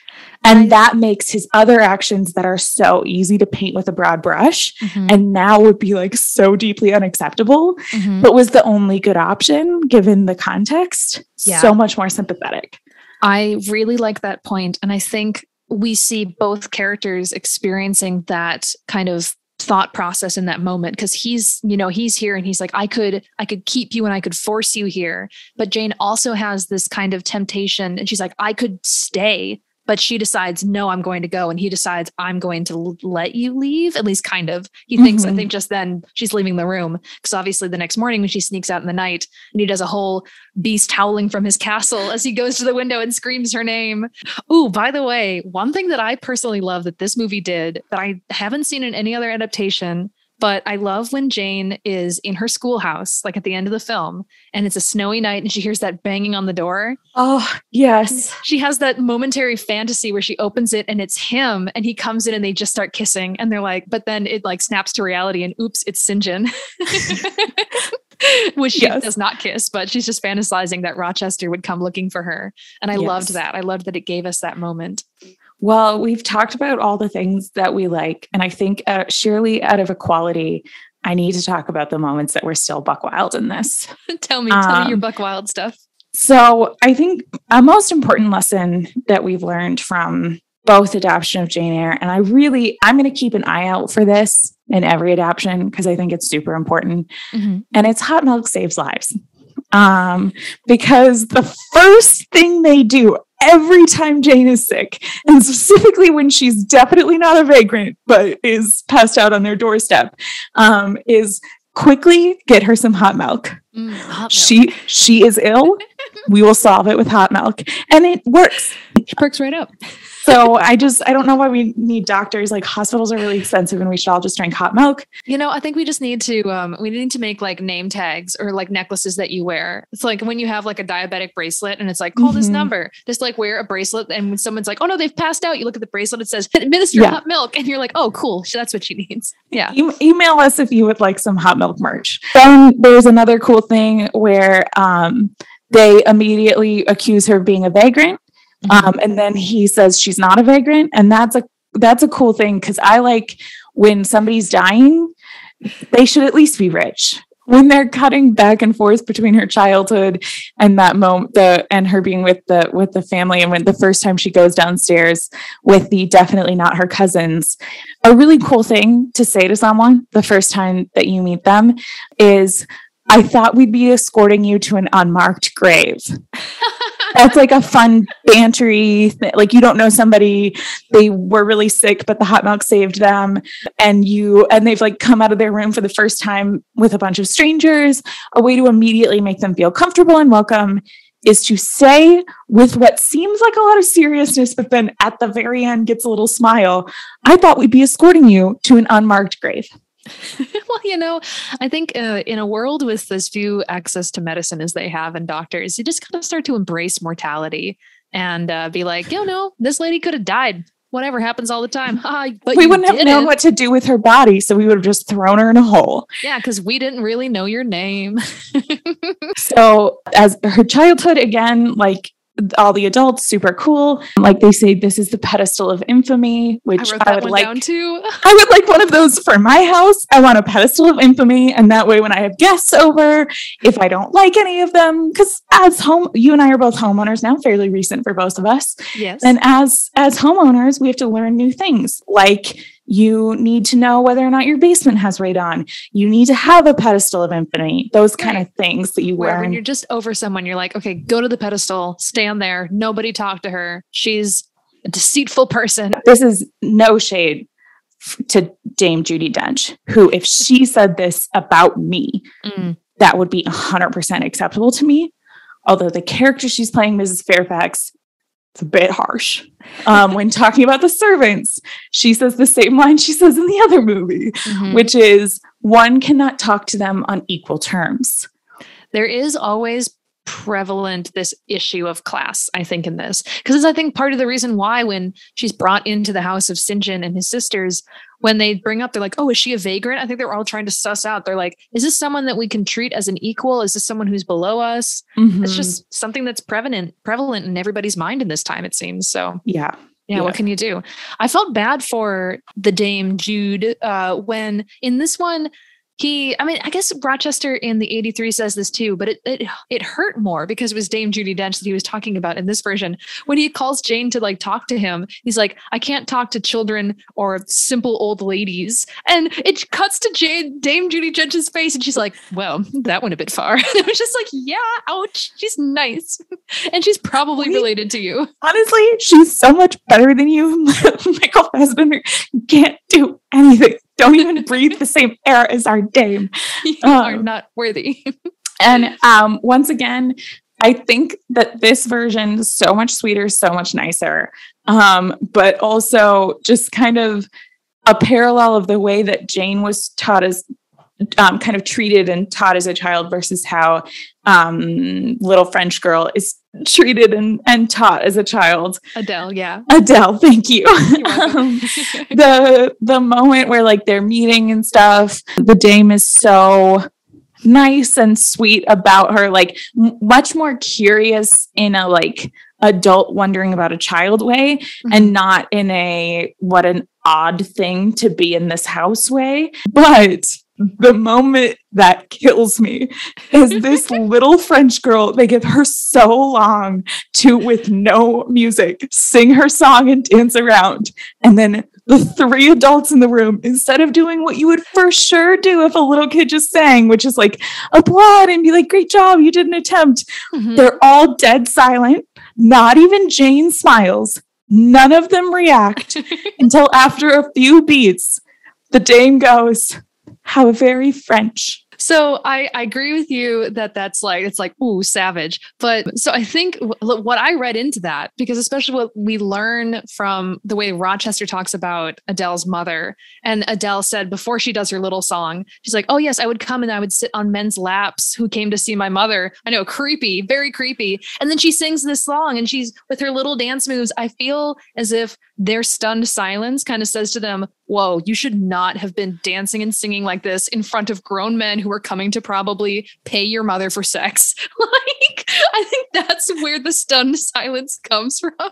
And that makes his other actions that are so easy to paint with a broad brush mm-hmm. and now would be like so deeply unacceptable, mm-hmm. but was the only good option given the context. Yeah. So much more sympathetic. I really like that point, And I think we see both characters experiencing that kind of thought process in that moment because he's you know he's here and he's like i could i could keep you and i could force you here but jane also has this kind of temptation and she's like i could stay but she decides no i'm going to go and he decides i'm going to let you leave at least kind of he mm-hmm. thinks i mm-hmm. think just then she's leaving the room because obviously the next morning when she sneaks out in the night and he does a whole beast howling from his castle as he goes to the window and screams her name oh by the way one thing that i personally love that this movie did that i haven't seen in any other adaptation but I love when Jane is in her schoolhouse, like at the end of the film, and it's a snowy night and she hears that banging on the door. Oh, yes. She has that momentary fantasy where she opens it and it's him and he comes in and they just start kissing. And they're like, but then it like snaps to reality and oops, it's St. John. [LAUGHS] [LAUGHS] Which she yes. does not kiss, but she's just fantasizing that Rochester would come looking for her. And I yes. loved that. I loved that it gave us that moment. Well, we've talked about all the things that we like. And I think uh, surely out of equality, I need to talk about the moments that we're still buck wild in this. [LAUGHS] tell me, um, tell me your um, buck wild stuff. So I think a most important lesson that we've learned from both adoption of Jane Eyre, and I really, I'm going to keep an eye out for this in every adoption because I think it's super important. Mm-hmm. And it's hot milk saves lives. Um, because the first thing they do every time Jane is sick, and specifically when she's definitely not a vagrant, but is passed out on their doorstep, um, is quickly get her some hot milk. Mm, hot milk. She she is ill. we will solve it with hot milk, and it works. She perks right up so I just I don't know why we need doctors. Like hospitals are really expensive, and we should all just drink hot milk. You know, I think we just need to um, we need to make like name tags or like necklaces that you wear. It's like when you have like a diabetic bracelet, and it's like call mm-hmm. this number. Just like wear a bracelet, and when someone's like, oh no, they've passed out, you look at the bracelet, it says administer yeah. hot milk, and you're like, oh cool, that's what she needs. Yeah. E- email us if you would like some hot milk merch. Then there's another cool thing where um, they immediately accuse her of being a vagrant um, and then he says she's not a vagrant, and that's a that's a cool thing because I like when somebody's dying, they should at least be rich. When they're cutting back and forth between her childhood and that moment, the and her being with the with the family, and when the first time she goes downstairs with the definitely not her cousins, a really cool thing to say to someone the first time that you meet them is, "I thought we'd be escorting you to an unmarked grave." [LAUGHS] that's like a fun bantery th- like you don't know somebody they were really sick but the hot milk saved them. And you and they've like come out of their room for the first time with a bunch of strangers. A way to immediately make them feel comfortable and welcome is to say with what seems like a lot of seriousness but then at the very end gets a little smile i thought we'd be escorting you to an unmarked grave [LAUGHS] well, you know, I think uh, in a world with as few access to medicine as they have and doctors, you just kind of start to embrace mortality and uh, be like, you know, this lady could have died. Whatever happens all the time. [LAUGHS] but we wouldn't have known what to do with her body, so we would have just thrown her in a hole. Yeah, because we didn't really know your name. [LAUGHS] so, as her childhood, again, like all the adults super cool. Like they say this is the pedestal of infamy which i, I would like i would like one of those for my house. I want a pedestal of infamy and that way when i have guests over if i don't like any of them because as home you and i are both homeowners now fairly recent for both of us yes. and as as homeowners we have to learn new things. Like you need to know whether or not your basement has radon. You need to have a pedestal of infamy. Those kind right. of things that you Where learn. When you're just over someone, you're like, okay, go to the pedestal, stand there. Nobody talk to her. She's a deceitful person. This is no shade to Dame Judi Dench, who, if she said this about me, mm. that would be 100% acceptable to me. Although the character she's playing, Mrs. Fairfax, it's a bit harsh. [LAUGHS] Um, when talking about the servants, she says the same line she says in the other movie, mm-hmm. which is one cannot talk to them on equal terms. There is always prevalent this issue of class i think in this because i think part of the reason why when she's brought into the house of st. John and his sisters when they bring up, they're like, oh, is she a vagrant? I think they're all trying to suss out. They're like, is this someone that we can treat as an equal? Is this someone who's below us? Mm-hmm. It's just something that's prevalent, prevalent in everybody's mind in this time, it seems. So yeah. Yeah, yeah, what can you do? I felt bad for the Dame Jude uh, when in this one he i mean i guess rochester in the 83 says this too but it, it it hurt more because it was dame judi dench that he was talking about in this version. When he calls jane to like talk to him he's like i can't talk to children or simple old ladies. And it cuts to jane dame judi dench's face and she's like well that went a bit far. [LAUGHS] And it was just like yeah ouch she's nice. And she's probably related to you. honestly she's so much better than you. [LAUGHS] Michael fassbender can't do anything don't even [LAUGHS] breathe the same air as our dame. [LAUGHS] You um, are not worthy. [LAUGHS] and um, once again, I think that this version is so much sweeter, so much nicer. Um, but also just kind of a parallel of the way that Jane was taught as um, kind of treated and taught as a child versus how um, little French girl is treated and, and taught as a child. Adele, yeah. Adele, thank you. [LAUGHS] um, the the moment where like they're meeting and stuff, the dame is so nice and sweet about her, like m- much more curious in a like adult wondering about a child way mm-hmm. and not in a what an odd thing to be in this house way. But the moment that kills me is this [LAUGHS] little French girl. They give her so long to, with no music, sing her song and dance around. And then the three adults in the room, instead of doing what you would for sure do if a little kid just sang, which is like applaud and be like, great job, you did an attempt, mm-hmm. they're all dead silent. Not even Jane smiles. None of them react [LAUGHS] until after a few beats, the dame goes, how very French. So I, I agree with you that that's like it's like ooh savage. But so I think what I read into that because especially what we learn from the way Rochester talks about Adele's mother and Adele said before she does her little song, she's like, "Oh yes, I would come and I would sit on men's laps who came to see my mother." I know, creepy, very creepy. And then she sings this song and she's with her little dance moves. I feel as if their stunned silence kind of says to them, whoa, you should not have been dancing and singing like this in front of grown men who are coming to probably pay your mother for sex. [LAUGHS] like, I think that's where the stunned silence comes from. Yes.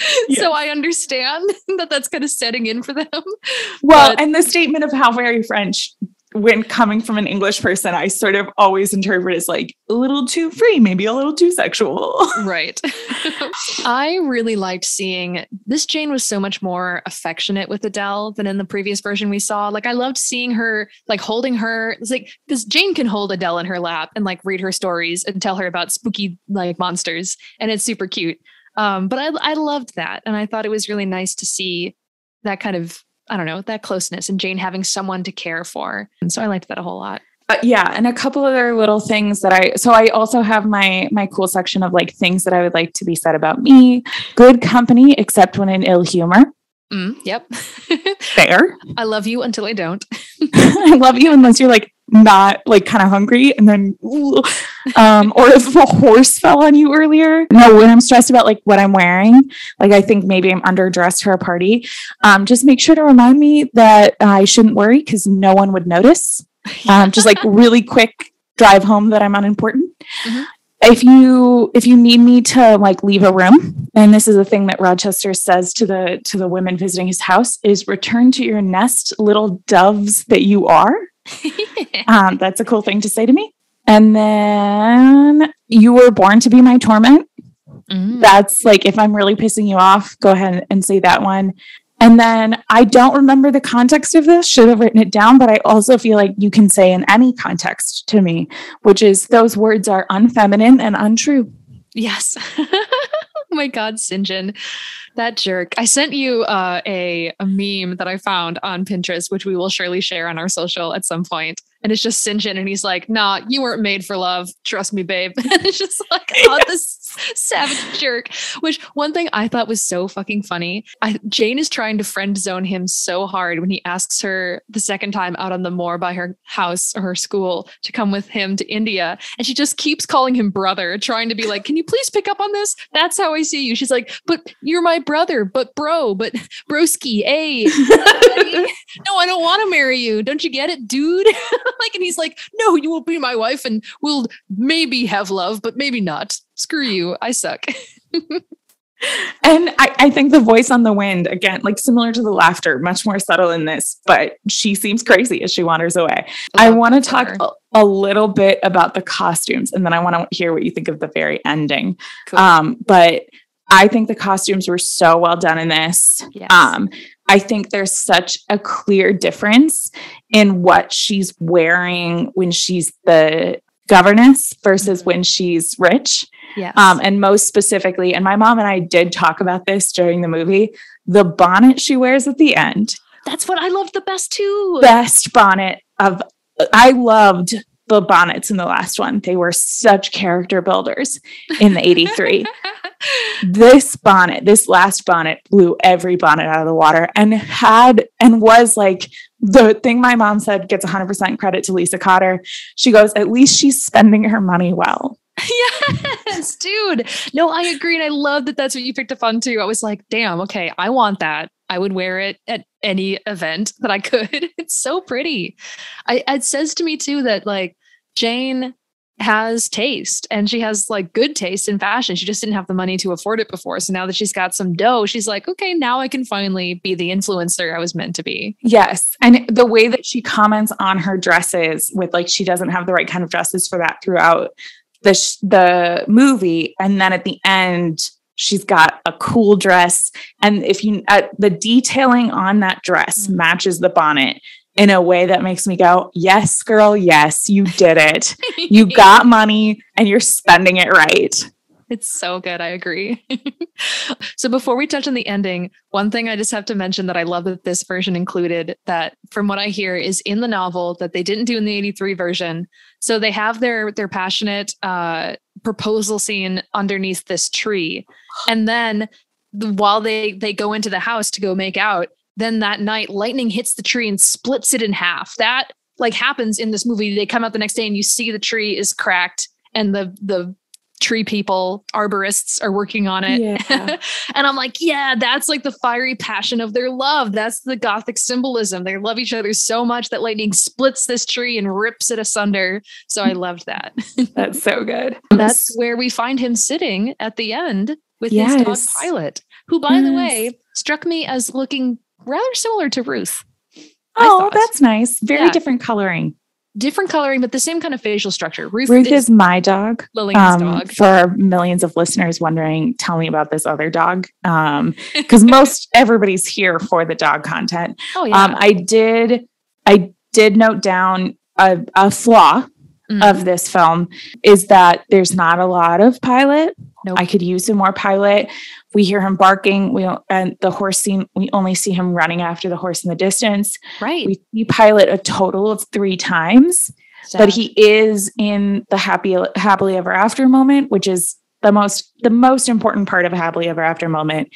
[LAUGHS] So I understand [LAUGHS] that that's kind of setting in for them. Well, but- and the statement of how very French when coming from an English person, I sort of always interpret as like a little too free, maybe a little too sexual. [LAUGHS] right. [LAUGHS] I really liked seeing this Jane was so much more affectionate with Adele than in the previous version we saw. Like I loved seeing her like holding her. It's like because Jane can hold Adele in her lap and like read her stories and tell her about spooky like monsters, and it's super cute. Um, but I I loved that, and I thought it was really nice to see that kind of I don't know, that closeness and Jane having someone to care for. And so I liked that a whole lot. Uh, yeah, and a couple other little things that I so I also have my my cool section of like things that I would like to be said about me. Good company, except when in ill humor. Mm, yep. [LAUGHS] Fair. I love you until I don't. [LAUGHS] [LAUGHS] I love you unless you're like not like kind of hungry and then um or if a horse fell on you earlier. No when i'm stressed about like what i'm wearing like i think maybe i'm underdressed for a party. Um just make sure to remind me that i shouldn't worry because no one would notice. Um just like [LAUGHS] really quick drive home that i'm unimportant. Mm-hmm. If you if you need me to like leave a room and this is a thing that rochester says to the to the women visiting his house is return to your nest little doves that you are [LAUGHS] um, that's a cool thing to say to me and then you were born to be my torment mm. that's like if i'm really pissing you off go ahead and say that one and then I don't remember the context of this, should have written it down, but I also feel like you can say in any context to me, which is those words are unfeminine and untrue. Yes. [LAUGHS] oh [LAUGHS] my God, Sinjin. That jerk. I sent you uh, a, a meme that I found on Pinterest, which we will surely share on our social at some point. And it's just Sinjin, and he's like, nah, you weren't made for love. Trust me, babe. [LAUGHS] and it's just like, [LAUGHS] oh, this [LAUGHS] savage jerk. Which one thing I thought was so fucking funny. I, Jane is trying to friend zone him so hard when he asks her the second time out on the moor by her house or her school to come with him to India. And she just keeps calling him brother, trying to be like, can you please pick up on this? That's how I see you. She's like, but you're my brother, but bro, but broski, eh? a. [LAUGHS] no, I don't want to marry you. Don't you get it, dude? [LAUGHS] like, and he's like, no, you will be my wife and we'll maybe have love, but maybe not screw you. I suck. [LAUGHS] and I, I, think the voice on the wind, again, like similar to the laughter, much more subtle in this, but she seems crazy as she wanders away. I, I want to talk a, a, little bit about the costumes and then I want to hear what you think of the very ending. Cool. Um, but I think the costumes were so well done in this. Yes. Um, I think there's such a clear difference in what she's wearing when she's the governess versus mm-hmm. when she's rich. Yes. Um, and most specifically, and my mom and I did talk about this during the movie, the bonnet she wears at the end. That's what I loved the best too. Best bonnet of I loved the bonnets in the last one. They were such character builders in the 83. [LAUGHS] this bonnet, this last bonnet blew every bonnet out of the water and had and was like the thing my mom said gets 100% credit to Lisa Cotter. She goes, at least she's spending her money well. [LAUGHS] yes, dude. No, I agree. And I love that that's what you picked up on too. I was like, damn, okay, I want that. I would wear it at any event that I [LAUGHS] could. It's so pretty. I, it says to me too that like Jane has taste and she has like good taste in fashion. She just didn't have the money to afford it before. So now that she's got some dough, she's like, okay, now I can finally be the influencer I was meant to be. Yes. And the way that she comments on her dresses with like she doesn't have the right kind of dresses for that throughout the sh- the movie and then at the end she's got a cool dress. And if you uh, the detailing on that dress mm-hmm. matches the bonnet in a way that makes me go yes girl yes you did it. You [LAUGHS] got money and you're spending it right it's so good. I agree. [LAUGHS] so before we touch on the ending, one thing I just have to mention that I love that this version included that from what I hear is in the novel that they didn't do in the 83 version. So they have their their passionate uh proposal scene underneath this tree. And then while they they go into the house to go make out, then that night lightning hits the tree and splits it in half. That like happens in this movie. They come out the next day and you see the tree is cracked and the the tree people, arborists are working on it. Yeah. [LAUGHS] and I'm like, yeah, that's like the fiery passion of their love. That's the gothic symbolism. They love each other so much that lightning splits this tree and rips it asunder. So I loved that. [LAUGHS] that's so good. That's where we find him sitting at the end with his dog Pilot, who, by the way, struck me as looking rather similar to Ruth. Oh, that's nice. Very Yeah. different coloring. Different coloring, but the same kind of facial structure. Ruth, Ruth is is my dog. Lillian's Um, dog. for millions of listeners wondering, tell me about this other dog. Um, [LAUGHS] because most everybody's here for the dog content. Oh yeah. Um, I did, I did note down a, a flaw Mm. of this film is that there's not a lot of pilot. Nope. I could use some more pilot. We hear him barking. We and the horse scene. We only see him running after the horse in the distance. right. We see pilot a total of three times, but he is in the happy happily ever after moment, which is the most the most important part of a happily ever after moment.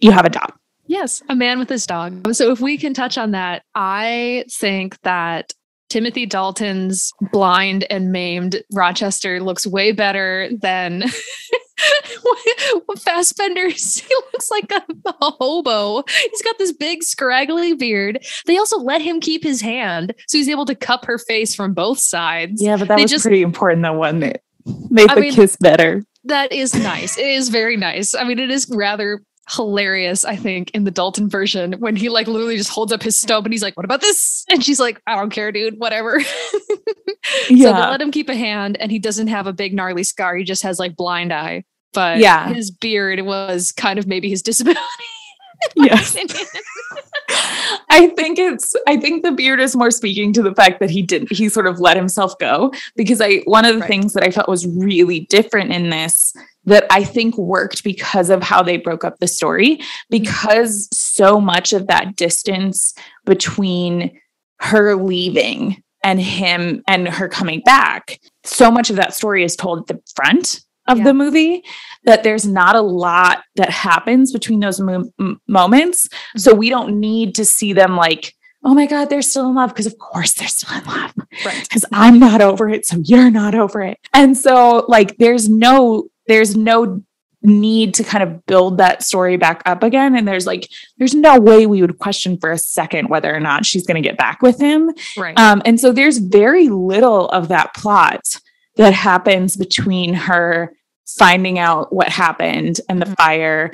You have a dog. Yes, a man with his dog. So if we can touch on that, I think that Timothy Dalton's blind and maimed Rochester looks way better than [LAUGHS] Fassbender's. [LAUGHS] He looks like a, a hobo. He's got this big scraggly beard. They also let him keep his hand, so he's able to cup her face from both sides. Yeah, but that They was just- pretty important. That one that made I the mean- kiss better. That is nice. It is very nice. I mean, it is rather hilarious, I think, in the Dalton version when he like literally just holds up his stump and he's like, What about this? And she's like, I don't care, dude, whatever. [LAUGHS] So they let him keep a hand and he doesn't have a big gnarly scar. He just has like blind eye. But Yeah. his beard was kind of maybe his disability. [LAUGHS] yes. [LAUGHS] I think it's I think the beard is more speaking to the fact that he didn't he sort of let himself go because I one of the Right. things that I felt was really different in this that I think worked because of how they broke up the story because so much of that distance between her leaving and him and her coming back so much of that story is told at the front of Yeah. the movie that there's not a lot that happens between those mo- moments mm-hmm. so we don't need to see them like, oh my God, they're still in love. Because of course they're still in love. Right. Because I'm not over it. So you're not over it. And so like there's no, there's no need to kind of build that story back up again. And there's like, there's no way we would question for a second whether or not she's going to get back with him. Right. Um, and so there's very little of that plot that happens between her finding out what happened and the Mhm. fire.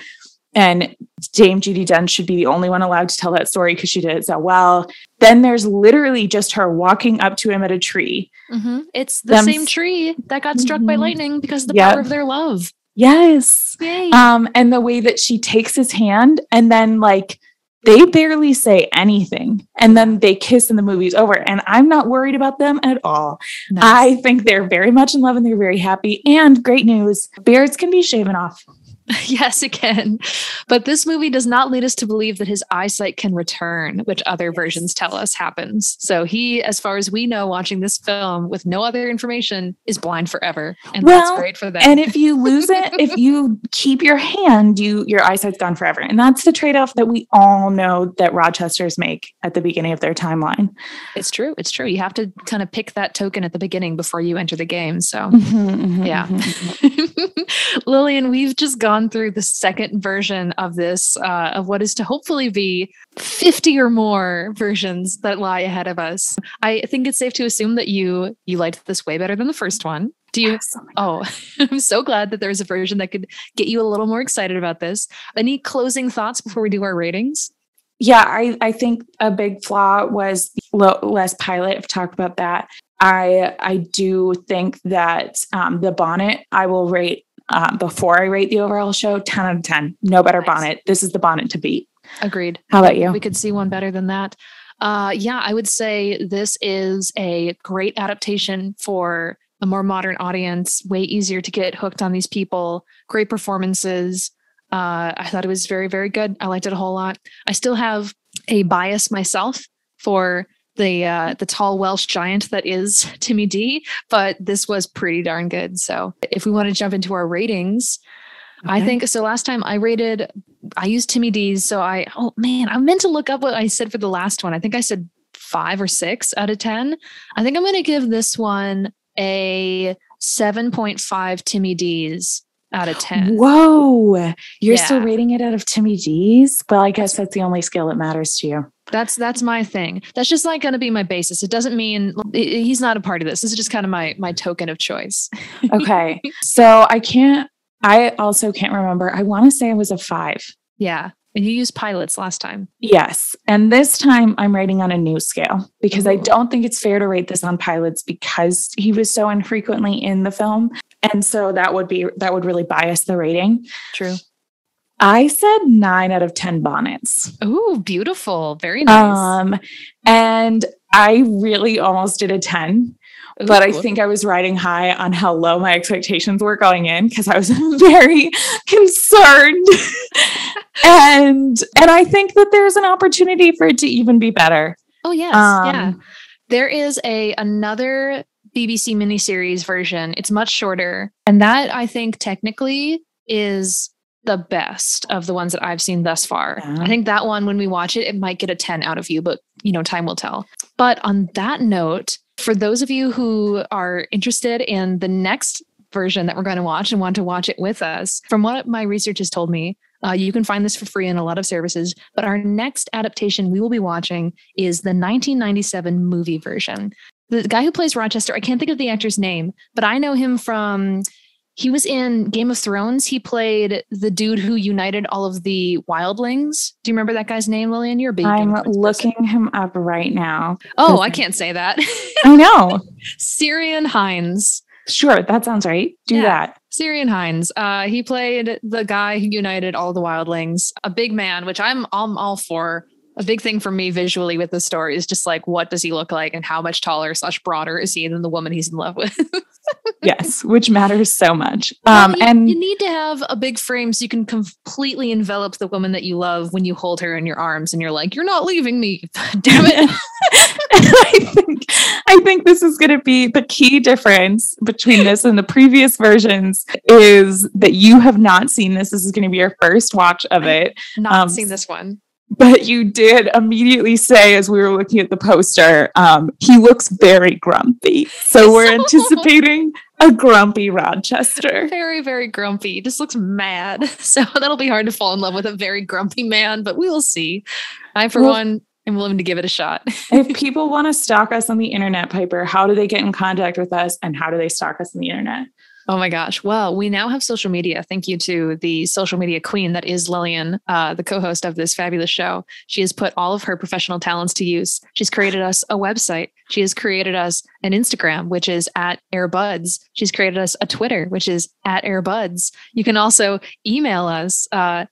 And Dame Judi Dench should be the only one allowed to tell that story because she did it so well. Then there's literally just her walking up to him at a tree. Mhm. It's the them same tree that got struck by Mhm. lightning because of the Yep. power of their love. Yes. Yay. Um, and the way that she takes his hand and then like they barely say anything and then they kiss and the movie's over. And I'm not worried about them at all. Nice. I think they're very much in love and they're very happy. And great news beards can be shaven off. [LAUGHS] Yes, it can. But this movie does not lead us to believe that his eyesight can return, which other versions tell us happens. So he, as far as we know, watching this film with no other information, is blind forever. And Well, that's great for them. And if you lose it, [LAUGHS] if you keep your hand, you your eyesight's gone forever. And that's the trade-off that we all know that Rochesters make at the beginning of their timeline. it's true. It's true. You have to kind of pick that token at the beginning before you enter the game. So mm-hmm, mm-hmm, Yeah. Mm-hmm, [LAUGHS] Lillian, we've just gone through the second version of this, uh, of what is to hopefully be 50 or more versions that lie ahead of us. I think it's safe to assume that you you liked this way better than the first one. Do you? Oh, [LAUGHS] I'm so glad that there's a version that could get you a little more excited about this. Any closing thoughts before we do our ratings? Yeah, I, I think a big flaw was less pilot. I've talked about that. I I do think that um, the bonnet I will rate um, before I rate the overall show ten out of ten. No better Nice. bonnet. This is the bonnet to beat. Agreed. How about you? we could see one better than that. Uh, yeah, I would say this is a great adaptation for a more modern audience. Way easier to get hooked on these people. Great performances. Uh, I thought it was very, very good. I liked it a whole lot. I still have a bias myself for the uh, the tall Welsh giant that is Timmy D, but this was pretty darn good. So if we want to jump into our ratings, I think so. Last time I rated, I used Timmy D's. So I, oh man, I meant to look up what I said for the last one. I think I said five or six out of 10. I think I'm going to give this one a 7.5 Timmy D's out of 10. Whoa, you're still rating it out of Timmy D's? Well, I guess that's the only skill that matters to you. That's that's my thing. That's just like going to be my basis. It doesn't mean he's not a part of this. This is just kind of my my token of choice. [LAUGHS] Okay, so I can't I also can't remember. I want to say it was a five. Yeah. And you used pilots last time. Yes. And this time I'm rating on a new scale because Ooh. I don't think it's fair to rate this on pilots because he was so infrequently in the film. And so that would be that would really bias the rating. True. I said nine out of 10 bonnets. Oh, beautiful. Very nice. Um, and I really almost did a 10 but I think I was riding high on how low my expectations were going in because I was [LAUGHS] very concerned. [LAUGHS] and and I think that there's an opportunity for it to even be better. Oh yes, um, yeah. There is a another BBC miniseries version. It's much shorter, and that I think technically is the best of the ones that I've seen thus far. Yeah. I think that one, when we watch it, it might get a 10 out of you, but you know, time will tell. But on that note, for those of you who are interested in the next version that we're going to watch and want to watch it with us, from what my research has told me, uh, you can find this for free in a lot of services. But our next adaptation we will be watching is the 1997 movie version. The guy who plays Rochester, I can't think of the actor's name, but I know him from he was in Game of Thrones. He played the dude who united all of the wildlings. Do you remember that guy's name, Lillian? You're a big. I'm looking person. him up right now. Oh, I can't say that. [LAUGHS] I know. [LAUGHS] Ciarán Hinds. Sure, that sounds right. Do yeah. that. Ciarán Hinds. Uh, he played the guy who united all the wildlings, a big man, which I'm I'm all for a big thing for me visually with the story is just like what does he look like and how much taller slash broader is he than the woman he's in love with? [LAUGHS] Yes which matters so much. Um, well, you, and you need to have a big frame so you can completely envelop the woman that you love when you hold her in your arms and you're like you're not leaving me. [LAUGHS] Damn it. [LAUGHS] I think I think this is going to be the key difference between this and the previous versions is that you have not seen this. This is going to be your first watch of it. Not um, seen this one but you did immediately say as we were looking at the poster um, he looks very grumpy. So we're [LAUGHS] anticipating a grumpy rochester. Very very grumpy. Just looks mad. [LAUGHS] So that'll be hard to fall in love with a very grumpy man but we will see. I for well, one am willing to give it a shot. [LAUGHS] If people want to stalk us on the internet piper how do they get in contact with us and how do they stalk us on the internet Oh my gosh. Well, we now have social media. Thank you to the social media queen that is Lillian, uh, the co host of this fabulous show. She has put all of her professional talents to use. She's created us a website. She has created us an Instagram, which is at AirBuds. She's created us a Twitter, which is at AirBuds. You can also email us, uh,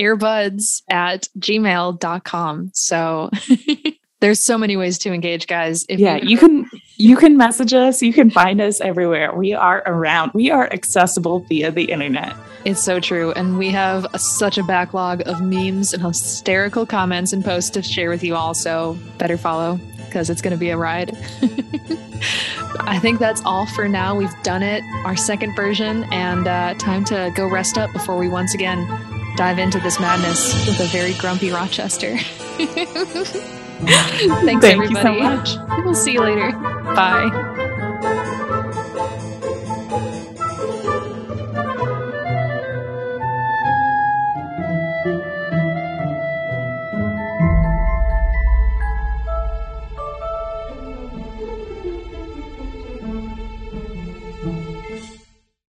airbuds at gmail.com. So [LAUGHS] there's so many ways to engage guys if yeah you can you can message us. You can find us everywhere. We are around. We are accessible via the internet. It's so true. And we have a, such a backlog of memes and hysterical comments and posts to share with you all. So better follow because it's going to be a ride. [LAUGHS] I think that's all for now. We've done it our second version and uh, time to go rest up before we once again dive into this madness with a very grumpy rochester [LAUGHS] [LAUGHS] Thanks, Thank everybody. you so much. We'll see you later. Bye.